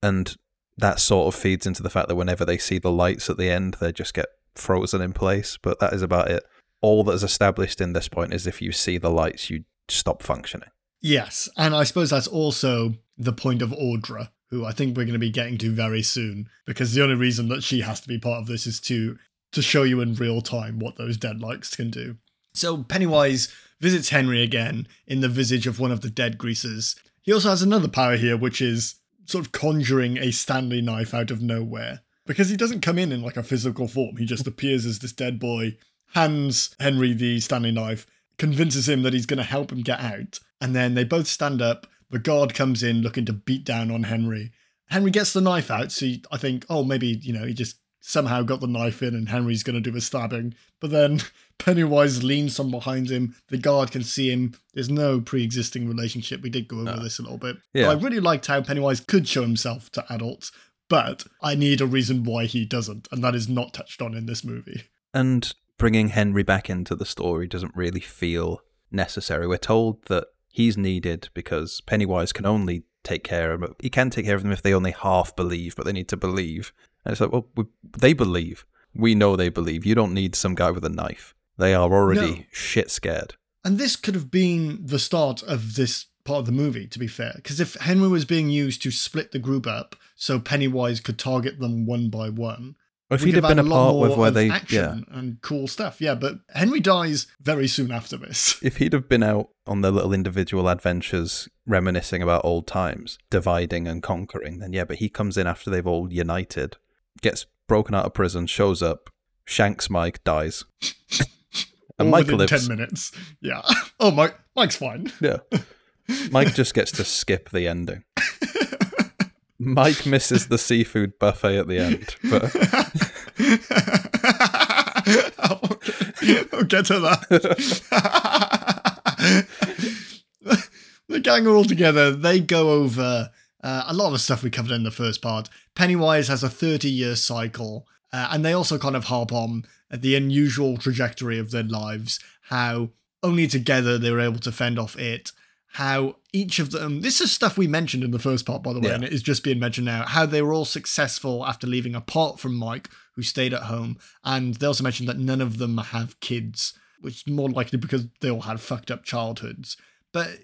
and that sort of feeds into the fact that whenever they see the lights at the end, they just get frozen in place. But that is about it. All that is established in this point is if you see the lights, you stop functioning. Yes, and I suppose that's also the point of Audra, who I think we're going to be getting to very soon, because the only reason that she has to be part of this is to to show you in real time what those deadlights can do. So Pennywise visits Henry again in the visage of one of the dead greasers. He also has another power here, which is sort of conjuring a Stanley knife out of nowhere. Because he doesn't come in in like a physical form, he just appears as this dead boy, hands Henry the Stanley knife, convinces him that he's going to help him get out, and then they both stand up. The guard comes in looking to beat down on Henry. Henry gets the knife out, so I think, oh, maybe, you know, he just somehow got the knife in and Henry's going to do a stabbing. But then Pennywise leans from behind him. The guard can see him. There's no pre existing relationship. We did go over this a little bit. Yeah. But I really liked how Pennywise could show himself to adults, but I need a reason why he doesn't, and that is not touched on in this movie. And bringing Henry back into the story doesn't really feel necessary. We're told that he's needed because Pennywise can only take care of them. he can take care of them if they only half believe, but they need to believe. And it's like, well, we, they believe. We know they believe. You don't need some guy with a knife. They are already No. shit scared. And this could have been the start of this part of the movie, to be fair. Because if Henry was being used to split the group up so Pennywise could target them one by one, if he'd have been a part with where they, action yeah, and cool stuff. Yeah, but Henry dies very soon after this. if he'd have been out on their little individual adventures, reminiscing about old times, dividing and conquering, then yeah, but he comes in after they've all united, gets broken out of prison, shows up, shanks Mike, dies. and Mike lives. ten minutes. Yeah. Oh, Mike. Mike's fine. Yeah. Mike just gets to skip the ending. Mike misses the seafood buffet at the end, but I'll get to that. the gang are all together. They go over uh, a lot of the stuff we covered in the first part. Pennywise has a 30 year cycle, uh, and they also kind of harp on the unusual trajectory of their lives, how only together they were able to fend off it. How each of them, this is stuff we mentioned in the first part, by the way, Yeah. and it is just being mentioned now. How they were all successful after leaving apart from Mike, who stayed at home. And they also mentioned that none of them have kids, which is more likely because they all had fucked up childhoods. But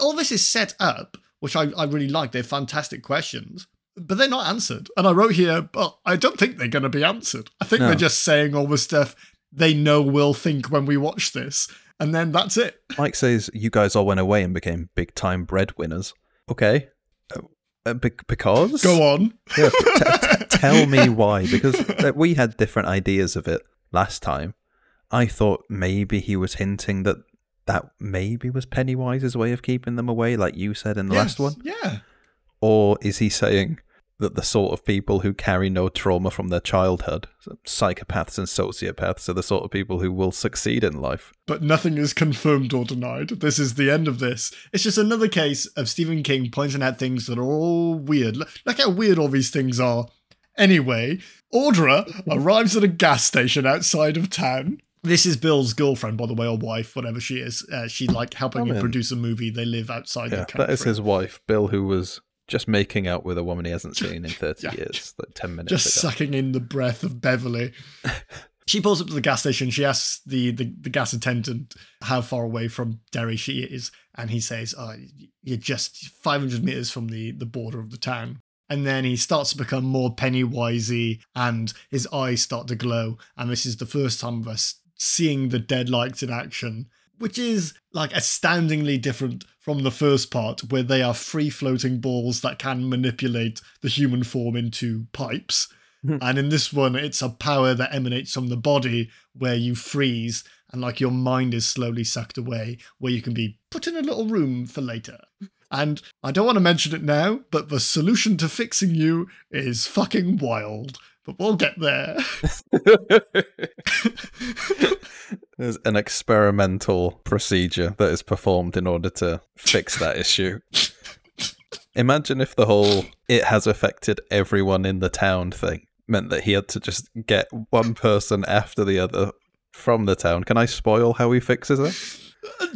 all this is set up, which I, I really like. They're fantastic questions, but they're not answered. And I wrote here, but I don't think they're going to be answered. I think No. they're just saying all the stuff they know we'll think when we watch this. And then that's it. Mike says you guys all went away and became big time breadwinners. Okay. Uh, uh, be- because Go on. Yeah, t- t- tell me why because we had different ideas of it last time. I thought maybe he was hinting that that maybe was Pennywise's way of keeping them away, like you said in the last one. Yeah. Or is he saying that the sort of people who carry no trauma from their childhood, psychopaths and sociopaths, are the sort of people who will succeed in life? but nothing is confirmed or denied. This is the end of this. It's just another case of Stephen King pointing out things that are all weird. Look, look how weird all these things are. Anyway, Audra arrives at a gas station outside of town. This is Bill's girlfriend, by the way, or wife, whatever she is. Uh, she's like helping Oh, him produce a movie. They live outside Yeah, the country. that is his wife, Bill, who was just making out with a woman he hasn't seen in 30 Yeah. years, like 10 minutes just ago. sucking in the breath of Beverly. she pulls up to the gas station. She asks the, the, the gas attendant how far away from Derry she is, and he says, oh, "You're just 500 meters from the, the border of the town." And then he starts to become more pennywisey, and his eyes start to glow. And this is the first time of us seeing the deadlights in action, which is like astoundingly different from the first part, where they are free floating balls that can manipulate the human form into pipes. Hmm. and in this one, it's a power that emanates from the body where you freeze and like your mind is slowly sucked away, where you can be put in a little room for later. And I don't want to mention it now, but the solution to fixing you is fucking wild. But we'll get there. There's an experimental procedure that is performed in order to fix that issue. Imagine if the whole it has affected everyone in the town thing meant that he had to just get one person after the other from the town. Can I spoil how he fixes it?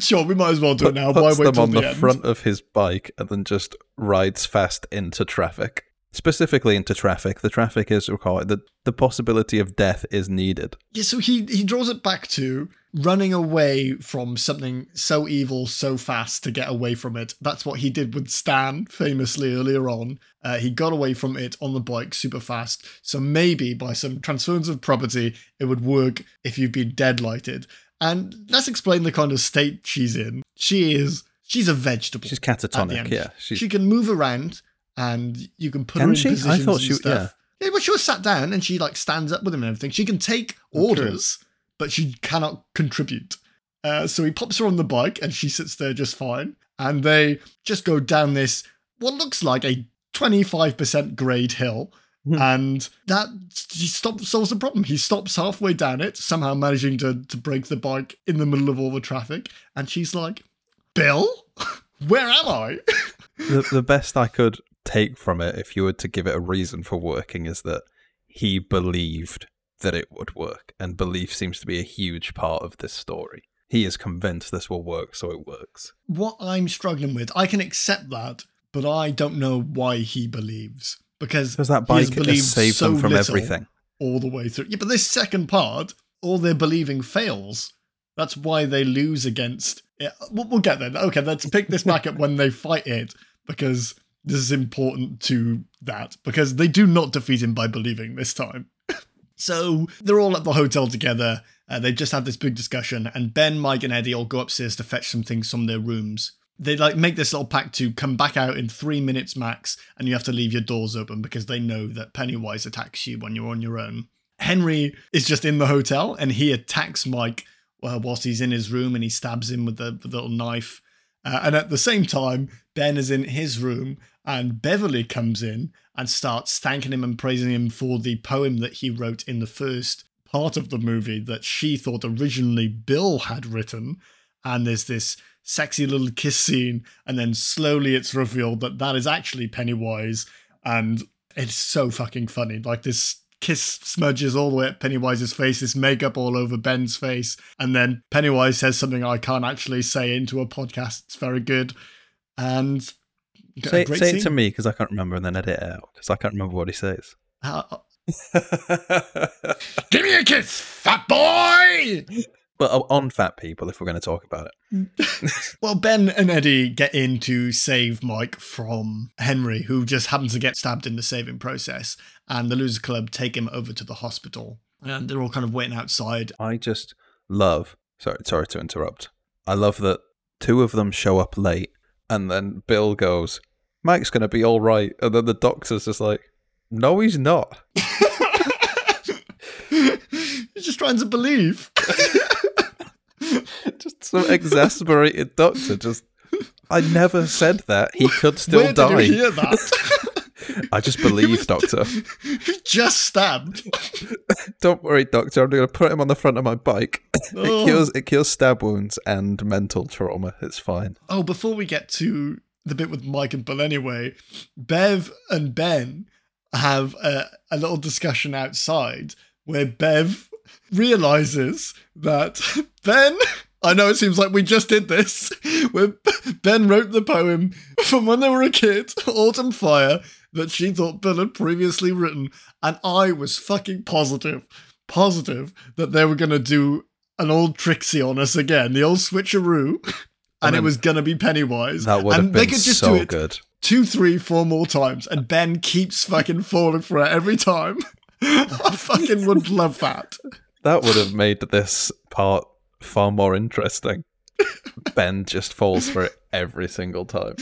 Sure, we might as well do it now. Why Puts wait them on the, the front of his bike and then just rides fast into traffic. Specifically into traffic. The traffic is required. The, the possibility of death is needed. Yeah, so he he draws it back to running away from something so evil so fast to get away from it. That's what he did with Stan famously earlier on. Uh, he got away from it on the bike super fast. So maybe by some transference of property, it would work if you've been deadlighted. And let's explain the kind of state she's in. She is she's a vegetable. She's catatonic, yeah. She's, she can move around and you can put Can her in she? I positions thought and she- stuff. Yeah, well, she was sat down and she like stands up with him and everything. She can take orders, but she cannot contribute. Uh, so he pops her on the bike and she sits there just fine. And they just go down this what looks like a 25% grade hill. Hmm. And that he stops solves the problem. He stops halfway down it, somehow managing to to break the bike in the middle of all the traffic. And she's like, "Bill, where am I?" the, the best I could take from it, if you were to give it a reason for working, is that he believed that it would work. And belief seems to be a huge part of this story. He is convinced this will work, so it works. what I'm struggling with, I can accept that, but I don't know why he believes because that bike saved so them from everything. all the way through. Yeah, but this second part, all their believing fails. That's why they lose against. We'll, we'll get there. Okay, let's pick this back up when they fight it because this is important to that because they do not defeat him by believing this time. So they're all at the hotel together. Uh, they just had this big discussion, and Ben, Mike, and Eddie all go upstairs to fetch some things from their rooms. They like make this little pact to come back out in three minutes max, and you have to leave your doors open because they know that Pennywise attacks you when you're on your own. Henry is just in the hotel, and he attacks Mike uh, whilst he's in his room, and he stabs him with the, the little knife. Uh, and at the same time, Ben is in his room, and Beverly comes in and starts thanking him and praising him for the poem that he wrote in the first part of the movie that she thought originally Bill had written. And there's this sexy little kiss scene, and then slowly it's revealed that that is actually Pennywise, and it's so fucking funny. Like this kiss smudges all the way up Pennywise's face, this makeup all over Ben's face, and then Pennywise says something I can't actually say into a podcast. It's very good, and a Say, say it to me because I can't remember and then edit it out because I can't remember what he says. Uh, Give me a kiss, fat boy! but uh, on fat people, if we're going to talk about it. Well, Ben and Eddie get in to save Mike from Henry, who just happens to get stabbed in the saving process, and the Loser Club take him over to the hospital. And they're all kind of waiting outside. I just love. Sorry, sorry to interrupt. I love that two of them show up late, and then Bill goes, "Mike's gonna be all right," and then the doctor's just like, "No, he's not." He's just trying to believe. just some exasperated doctor. Just, I never said that. He could still Where die. did you hear that? I just believe, doctor. He just stabbed. Don't worry, doctor. I'm going to put him on the front of my bike. Oh. It cures. It cures stab wounds and mental trauma. It's fine. Oh, before we get to the bit with Mike and Bill anyway, Bev and Ben have a, a little discussion outside where Bev realizes that Ben. I know it seems like we just did this, where Ben wrote the poem from when they were a kid, Autumn Fire, that she thought Bill had previously written, and I was fucking positive, positive that they were to do an old Trixie on us again, the old switcheroo, and it mean, was going to be Pennywise. That would have and they been could just so do it good. two, three, four more times, and Ben keeps fucking falling for it every time. I fucking would love that. That would have made this part far more interesting. ben just falls for it every single time.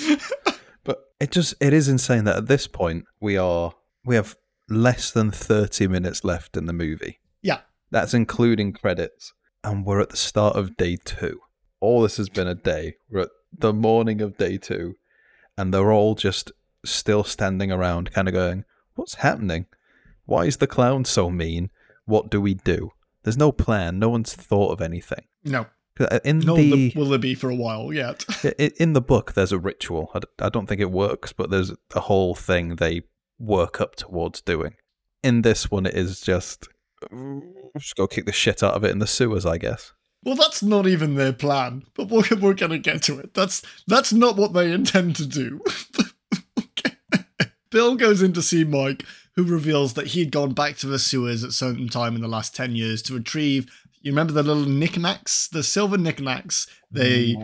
But it just it is insane that at this point we are we have less than 30 minutes left in the movie. Yeah. That's including credits and we're at the start of day 2. All this has been a day. We're at the morning of day 2 and they're all just still standing around kind of going, "What's happening? Why is the clown so mean? What do we do?" There's no plan. No one's thought of anything. No. 'Cause In No, the, will there be for a while yet? In the book, there's a ritual. I don't think it works, but there's a whole thing they work up towards doing. In this one, it is just just go kick the shit out of it in the sewers, I guess. Well, that's not even their plan, but we're, we're going to get to it. That's that's not what they intend to do. Okay. Bill goes in to see Mike, who reveals that he'd gone back to the sewers at some time in the last 10 years to retrieve. You remember the little knickknacks, the silver knickknacks? They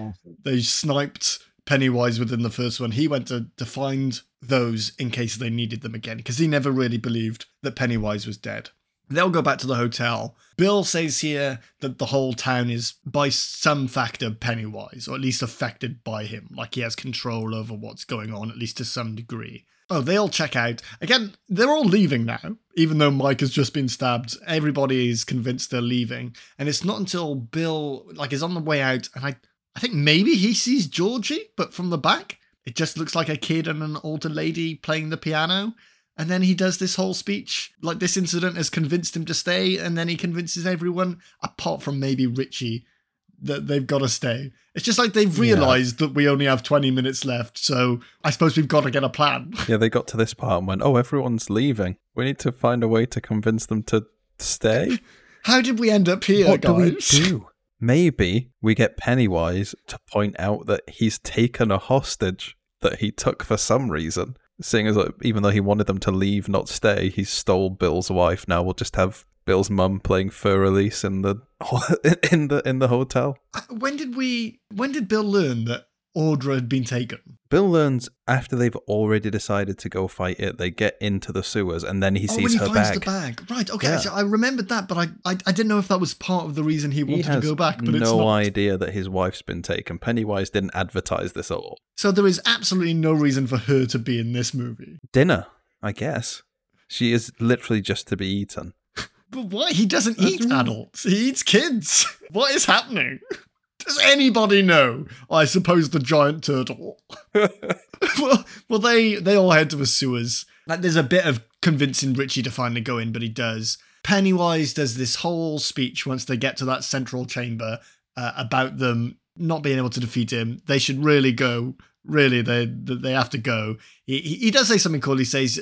they sniped Pennywise within the first one. He went to, to find those in case they needed them again, because he never really believed that Pennywise was dead. They'll go back to the hotel. Bill says here that the whole town is, by some factor, Pennywise, or at least affected by him. Like he has control over what's going on, at least to some degree. Oh, they all check out. Again, they're all leaving now, even though Mike has just been stabbed. Everybody is convinced they're leaving. And it's not until Bill, like, is on the way out, and I, I think maybe he sees Georgie, but from the back, it just looks like a kid and an older lady playing the piano. And then he does this whole speech. Like this incident has convinced him to stay, and then he convinces everyone, apart from maybe Richie, that they've got to stay. It's just like they've realized that we only have 20 minutes left, so I suppose we've got to get a plan. Yeah, they got to this part and went, "Oh, everyone's leaving. We need to find a way to convince them to stay." How did we end up here, what do we do? Maybe we get Pennywise to point out that he's taken a hostage that he took for some reason. Seeing as like, even though he wanted them to leave, not stay, he stole Bill's wife. Now we'll just have Bill's mum playing Für Elise in the in the in the hotel. When did we? When did Bill learn that Audra had been taken? Bill learns after they've already decided to go fight it. They get into the sewers, and then he oh, sees he her finds bag. the bag, right? Okay, Yeah. I remembered that, but I, I, I didn't know if that was part of the reason he He wanted has to go back. But it's no idea that his wife's been taken. Pennywise didn't advertise this at all. So there is absolutely no reason for her to be in this movie. Dinner, I guess. She is literally just to be eaten. But why? He doesn't eat adults. He eats kids. What is happening? Does anybody know? I suppose the giant turtle. well, well, they they all head to the sewers. Like, there's a bit of convincing Richie to finally go in, but he does. Pennywise does this whole speech once they get to that central chamber uh, about them not being able to defeat him. They should really go. Really, they they have to go. He he, does say something cool. He says,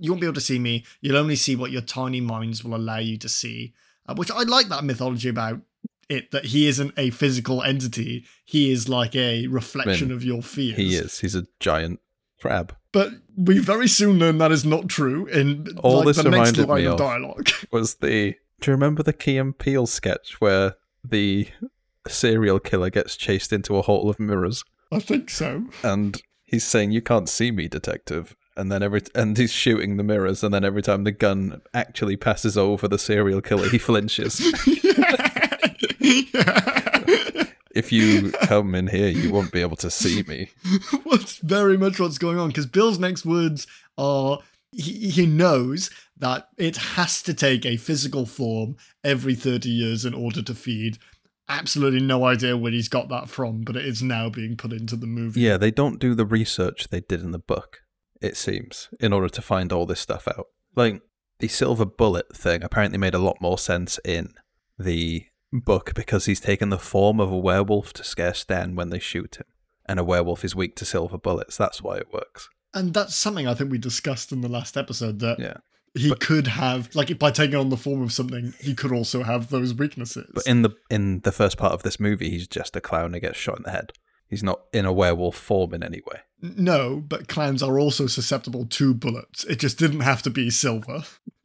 "You won't be able to see me. You'll only see what your tiny minds will allow you to see." Uh, which I like that mythology about it that he isn't a physical entity. He is like a reflection Man, of your fears. He is. He's a giant crab. But we very soon learn that is not true in All like, this the next reminded line me of dialogue. Was the do you remember the Key and Peele sketch where the serial killer gets chased into a hole of mirrors I think so. and he's saying, "You can't see me, detective." And then every and he's shooting the mirrors, and then every time the gun actually passes over the serial killer, he flinches. if you come in here, you won't be able to see me. What's very much what's going on because Bill's next words are he, he knows that it has to take a physical form every 30 years in order to feed. Absolutely no idea where he's got that from, but it is now being put into the movie. Yeah, they don't do the research they did in the book, it seems, in order to find all this stuff out. Like, the silver bullet thing apparently made a lot more sense in the book because he's taken the form of a werewolf to scare Stan when they shoot him. And a werewolf is weak to silver bullets. That's why it works. And that's something I think we discussed in the last episode that Yeah. he could have, like, by taking on the form of something, he could also have those weaknesses. But in the in the first part of this movie, he's just a clown that gets shot in the head. He's not in a werewolf form in any way. no, but clowns are also susceptible to bullets. It just didn't have to be silver.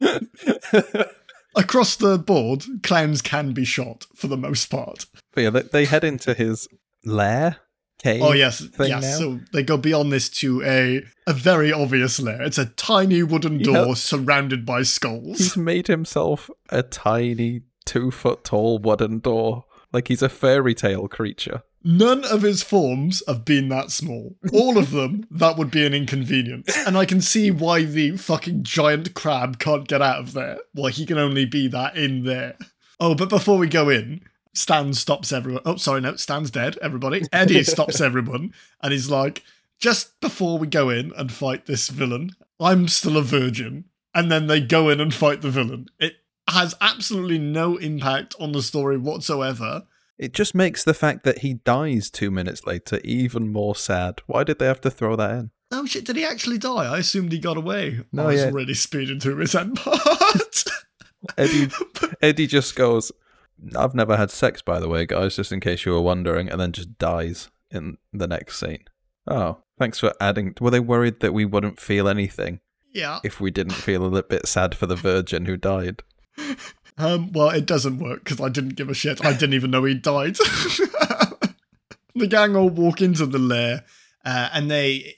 Across the board, clowns can be shot for the most part. But yeah, they, they head into his lair, cave. Oh yes, yes. now? So they go beyond this to a a very obvious lair. It's a tiny wooden door surrounded by skulls. He's made himself a tiny, two foot tall wooden door. Like he's a fairy tale creature. None of his forms have been that small. All of them, that would be an inconvenience. And I can see why the fucking giant crab can't get out of there. Why he can only be that in there. Oh, but before we go in, Stan stops everyone. Oh, sorry, no, Stan's dead, everybody. Eddie stops everyone and he's like, just before we go in and fight this villain, I'm still a virgin. And then they go in and fight the villain. It has absolutely no impact on the story whatsoever. It just makes the fact that he dies two minutes later even more sad. Why did they have to throw that in? Oh shit, did he actually die? I assumed he got away. No, I was yeah. really speeding through his end part. Eddie Eddie just goes, I've never had sex, by the way, guys, just in case you were wondering, and then just dies in the next scene. Oh, thanks for adding. Were they worried that we wouldn't feel anything yeah. if we didn't feel a little bit sad for the virgin who died? Um, well, it doesn't work because I didn't give a shit. I didn't even know he died. the gang all walk into the lair, uh, and they.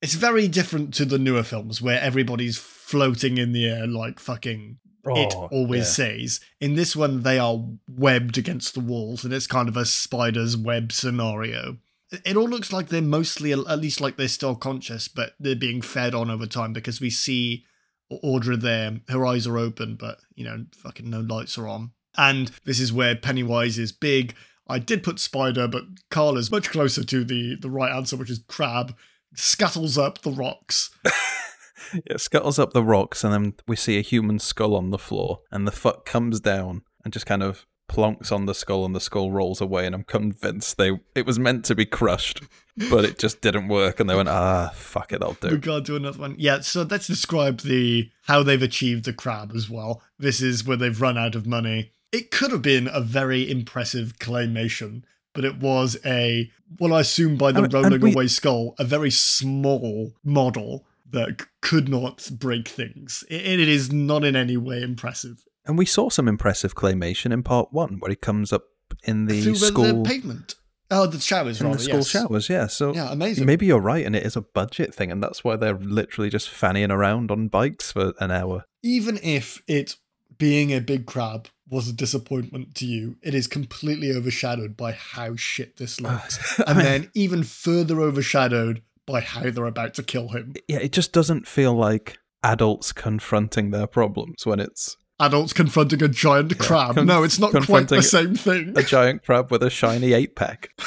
It's very different to the newer films where everybody's floating in the air like fucking it Oh, always yeah. says. In this one, they are webbed against the walls, and it's kind of a spider's web scenario. It- It all looks like they're mostly, at least like they're still conscious, but they're being fed on over time because we see Audra there, her eyes are open, but you know, fucking no lights are on. And this is where Pennywise is big. I did put spider, but Carl is much closer to the the right answer, which is crab. Scuttles up the rocks. Yeah, scuttles up the rocks, and then we see a human skull on the floor, and the fuck comes down and just kind of plonks on the skull, and the skull rolls away. And I'm convinced they it was meant to be crushed, but it just didn't work, and they went, ah, fuck it, I'll do. We gotta do another one. Yeah, so let's describe the how they've achieved the crab as well. This is where they've run out of money. It could have been a very impressive claymation, but it was a well, I assume by the and rolling we- away skull, a very small model that c- could not break things. I- it is not in any way impressive. And we saw some impressive claymation in part one, where he comes up in the Through school the pavement. Oh, the showers, in rather. the school yes. showers. Yeah, so Yeah, amazing. maybe you're right, and it is a budget thing, and that's why they're literally just fannying around on bikes for an hour. even if it being a big crab was a disappointment to you, it is completely overshadowed by how shit this looks. And then even further overshadowed by how they're about to kill him. yeah, it just doesn't feel like adults confronting their problems when it's Adults confronting a giant crab. Conf- no, it's not quite the same thing. a giant crab with a shiny eight pack.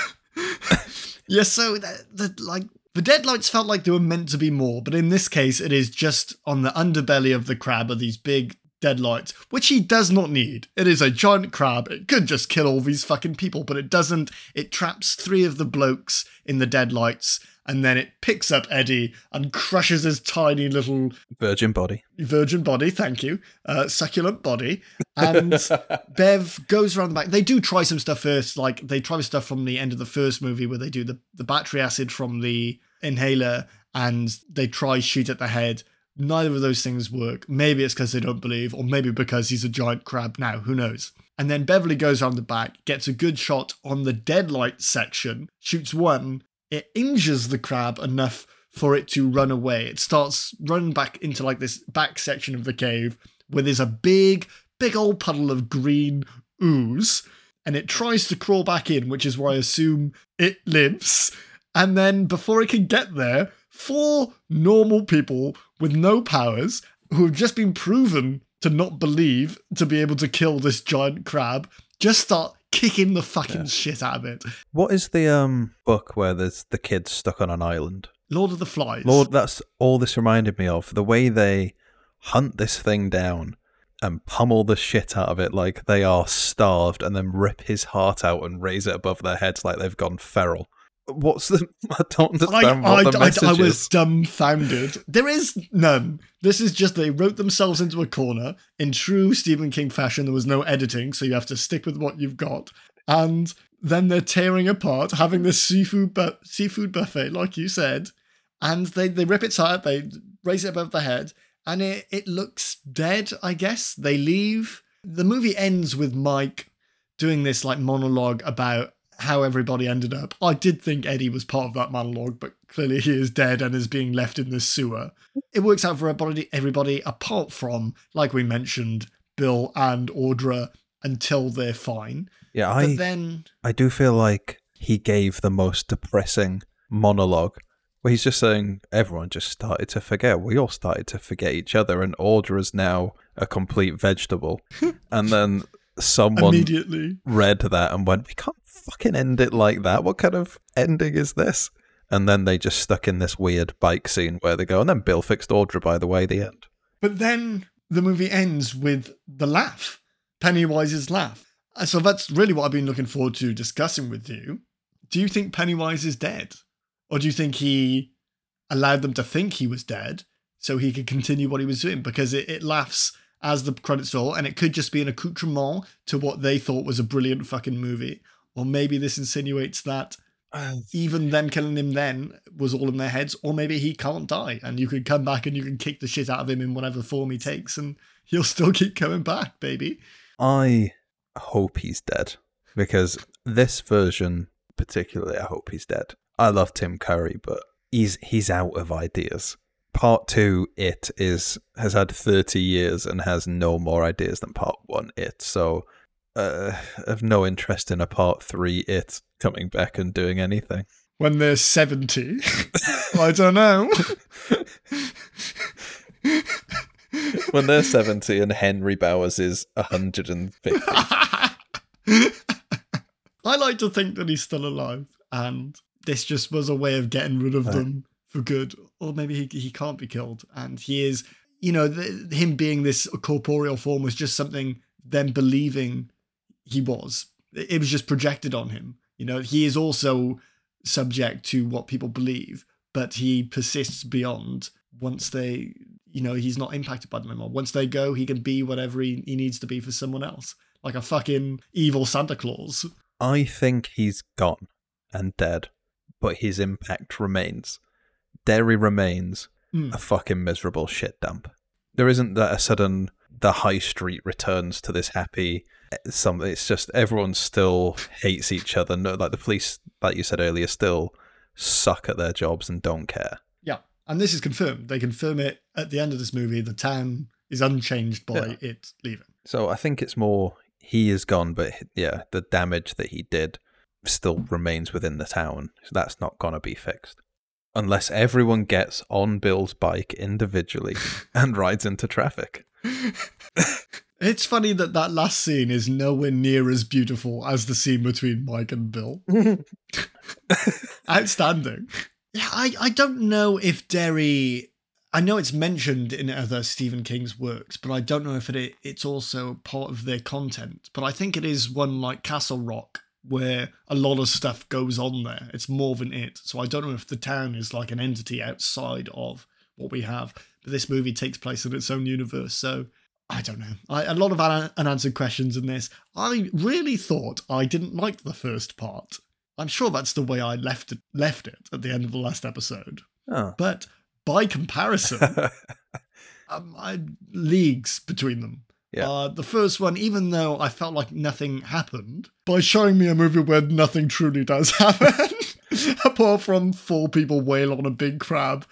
Yeah, so the, the like the deadlights felt like they were meant to be more, but in this case, it is just on the underbelly of the crab are these big deadlights, which he does not need. It is a giant crab. It could just kill all these fucking people, but it doesn't. It traps three of the blokes in the deadlights, and then it picks up Eddie and crushes his tiny little Virgin body. virgin body, thank you, uh, succulent body. And Bev goes around the back. They do try some stuff first, like they try stuff from the end of the first movie where they do the, the battery acid from the inhaler and they try shoot at the head. Neither of those things work. Maybe it's because they don't believe, or maybe because he's a giant crab now, who knows. And then Beverly goes around the back, gets a good shot on the deadlight section, shoots one, it injures the crab enough for it to run away. It starts running back into like this back section of the cave where there's a big, big old puddle of green ooze, and it tries to crawl back in, which is why I assume it lives. And then before it can get there, four normal people with no powers who have just been proven to not believe to be able to kill this giant crab just start kicking the fucking shit out of it. What is the um book where there's the kids stuck on an island? Lord of the Flies. Lord, that's all this reminded me of. The way they hunt this thing down and pummel the shit out of it like they are starved and then rip his heart out and raise it above their heads like they've gone feral. What's the. I don't understand I, what the I, message I was is. dumbfounded. There is none. This is just they wrote themselves into a corner. In true Stephen King fashion, there was no editing, so you have to stick with what you've got. And then they're tearing apart, having this seafood bu- seafood buffet, like you said, and they, they rip it heart, they raise it above the head, and it, it looks dead, I guess. They leave. The movie ends with Mike doing this like monologue about how everybody ended up. I did think Eddie was part of that monologue, but clearly he is dead and is being left in this sewer. It works out for everybody, everybody apart from, like we mentioned, Bill and Audra until they're fine. Yeah, But I, then, I do feel like he gave the most depressing monologue where he's just saying everyone just started to forget. We all started to forget each other, and Audra is now a complete vegetable. and then someone immediately, read that and went, "We can't fucking end it like that. What kind of ending is this?" And then they just stuck in this weird bike scene where they go, and then Bill fixed Audra. By the way, the end. but then the movie ends with the laugh, Pennywise's laugh. Uh, So that's really what I've been looking forward to discussing with you. Do you think Pennywise is dead? Or do you think he allowed them to think he was dead so he could continue what he was doing? Because it, it laughs as the credits roll, and it could just be an accoutrement to what they thought was a brilliant fucking movie. Or maybe this insinuates that uh, even them killing him then was all in their heads, or maybe he can't die and you could come back and you can kick the shit out of him in whatever form he takes and he'll still keep coming back, baby. I hope he's dead because this version, particularly, I hope he's dead. I love Tim Curry, but he's he's out of ideas. Part two, it is has had thirty years and has no more ideas than part one, it. So, uh, no interest in a part three, it coming back and doing anything. When they're 70. I don't know. When they're seventy and Henry Bowers is hundred and fifty. I like to think that he's still alive and this just was a way of getting rid of Right. them for good. Or maybe he, he can't be killed and he is, you know, the, him being this corporeal form was just something them believing he was. It was just projected on him. You know, he is also subject to what people believe, but he persists beyond once they, you know, he's not impacted by them anymore. Once they go, he can be whatever he, he needs to be for someone else, like a fucking evil Santa Claus. I think he's gone and dead, but his impact remains. Derry remains Mm. a fucking miserable shit dump. There isn't that a sudden the high street returns to this happy eh, some it's just everyone still hates each other. No like the police like you said earlier still suck at their jobs and don't care. Yeah, and this is confirmed. They confirm it at the end of this movie. The town is unchanged by Yeah. it leaving. So I think it's more he is gone, but yeah, the damage that he did still remains within the town. So that's not gonna be fixed. Unless everyone gets on Bill's bike individually and rides into traffic. It's funny that that last scene is nowhere near as beautiful as the scene between Mike and Bill. Outstanding. Yeah, I, I don't know if Derry. I know it's mentioned in other Stephen King's works, but I don't know if it it's also part of their content. But I think it is one like Castle Rock, where a lot of stuff goes on there. It's more than it. So I don't know if the town is like an entity outside of what we have. This movie takes place in its own universe, so I don't know. I, a lot of un- unanswered questions in this. I really thought I didn't like the first part. I'm sure that's the way I left it, left it at the end of the last episode. Oh. But by comparison, um, I, leagues between them. Yeah. Uh, the first one, even though I felt like nothing happened, by showing me a movie where nothing truly does happen, apart from four people wail on a big crab,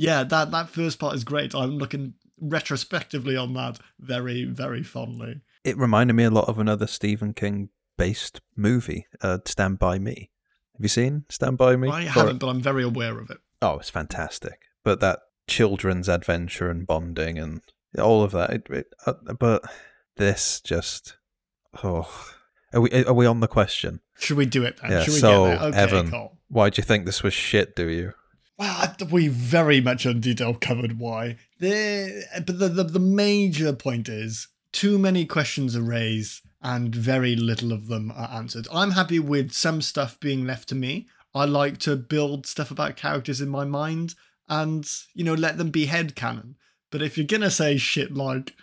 yeah, that that first part is great. I'm looking retrospectively on that very, very fondly. it reminded me a lot of another Stephen King based movie, uh, Stand By Me. Have you seen Stand By Me? I haven't, but I'm very aware of it. Oh, it's fantastic. But that children's adventure and bonding and all of that. It, it, uh, but this just oh, are we are we on the question? Should we do it then? Yeah, Should we so, get there? Okay, Evan- Cole. Why do you think this was shit? Do you? Well, we very much in detail covered why. The, but the, the, the major point is too many questions are raised and very little of them are answered. I'm happy with some stuff being left to me. I like to build stuff about characters in my mind and, you know, let them be headcanon. But if you're going to say shit like,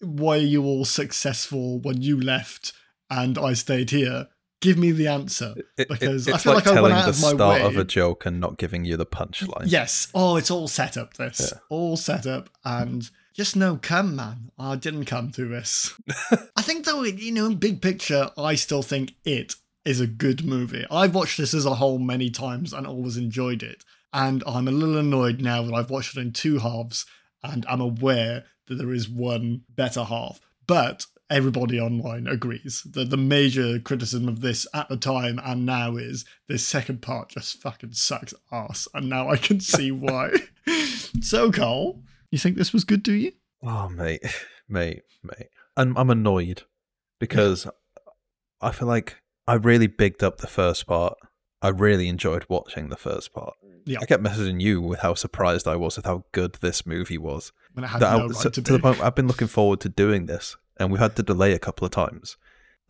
why are you all successful when you left and I stayed here? Give me the answer. It- it- Because I feel like, like I went telling out the of my start way. of a joke and not giving you the punchline. Yes. Oh, it's all set up. This Yeah. all set up, and just no come, man. I didn't come through this. I think though, you know, in big picture, I still think it is a good movie. I've watched this as a whole many times and always enjoyed it. And I'm a little annoyed now that I've watched it in two halves, and I'm aware that there is one better half. But everybody online agrees that the major criticism of this at the time and now is this second part just fucking sucks ass, and now I can see why. so, Cole, you think this was good, do you? Oh, mate, mate, mate. I'm I'm annoyed because I feel like I really bigged up the first part. I really enjoyed watching the first part. Yeah. I kept messaging you with how surprised I was with how good this movie was. When it had That I- no right so- to to the point I've been looking forward to doing this, and we've had to delay a couple of times.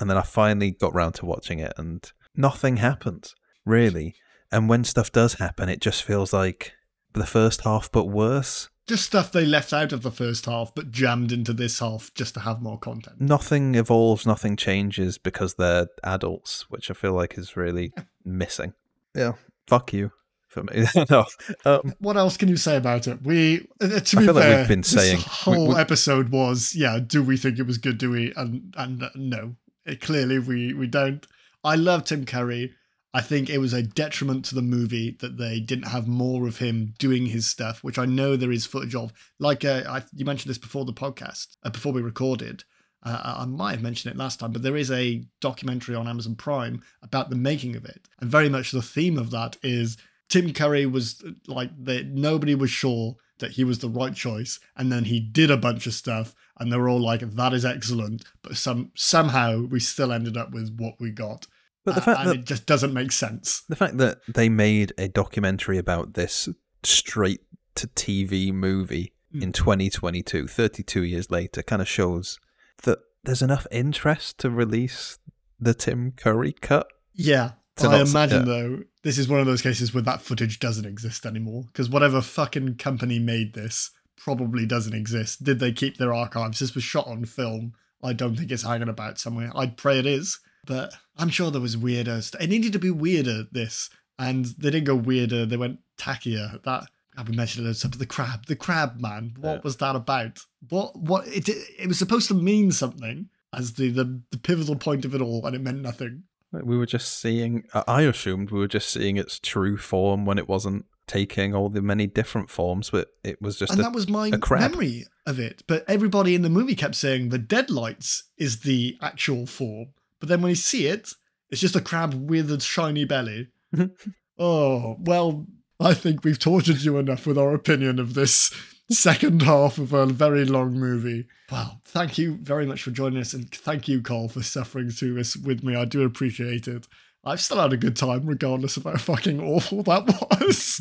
and then I finally got round to watching it, and nothing happens really. And when stuff does happen, it just feels like the first half, but worse. Just stuff they left out of the first half, but jammed into this half just to have more content. Nothing evolves, nothing changes because they're adults, which I feel like is really missing. Yeah, fuck you for me. no, um, What else can you say about it? We, uh, to I be feel like fair, we've been this saying- we- whole we- episode was, yeah. Do we think it was good? Do we? And and uh, no, it, clearly we we don't. I love Tim Curry. I think it was a detriment to the movie that they didn't have more of him doing his stuff, which I know there is footage of. Like uh, I, you mentioned this before the podcast, uh, before we recorded. Uh, I might have mentioned it last time, but there is a documentary on Amazon Prime about the making of it, and very much the theme of that is Tim Curry was uh, like that. Nobody was sure that he was the right choice, and then he did a bunch of stuff, and they were all like, "That is excellent," but some somehow we still ended up with what we got. but the Uh, fact and that it just doesn't make sense. the fact that they made a documentary about this straight to TV movie Mm. in 2022, 32 years later, kind of shows that there's enough interest to release the Tim Curry cut. Yeah. To I not- imagine yeah. though, this is one of those cases where that footage doesn't exist anymore because whatever fucking company made this probably doesn't exist. Did they keep their archives? This was shot on film. I don't think it's hanging about somewhere. I'd pray it is, but I'm sure there was weirder. St- it needed to be weirder. This and they didn't go weirder. They went tackier. That God, we mentioned it. Something the crab, the crab man. What Yeah. was that about? What what it it was supposed to mean something as the the, the pivotal point of it all, and it meant nothing. We were just seeing, I- assumed we were just seeing its true form when it wasn't taking all the many different forms, but it was just and a, that was my memory of it. But everybody in the movie kept saying the deadlights is the actual form. But then when you see it, it's just a crab with a shiny belly. oh, well, I think we've tortured you enough with our opinion of this second half of a very long movie. Well, thank you very much for joining us, and thank you, Cole, for suffering through this with me. I do appreciate it. I've still had a good time, regardless of how fucking awful that was.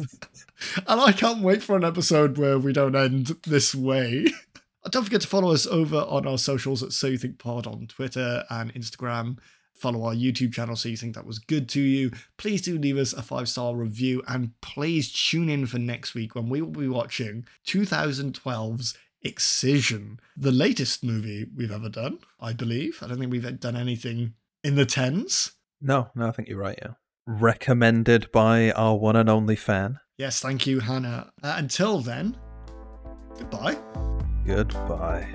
and I can't wait for an episode where we don't end this way. Don't forget to follow us over on our socials at So You Think Pod on Twitter and Instagram. Follow our YouTube channel so you think that was good to you. Please do leave us a five star review and please tune in for next week when we will be watching 2012's Excision, the latest movie we've ever done, I believe. I don't think we've done anything in the tens. No, no, I think you're right, yeah. Recommended by our one and only fan. Yes, thank you, Hannah. Uh, until then, goodbye. Goodbye.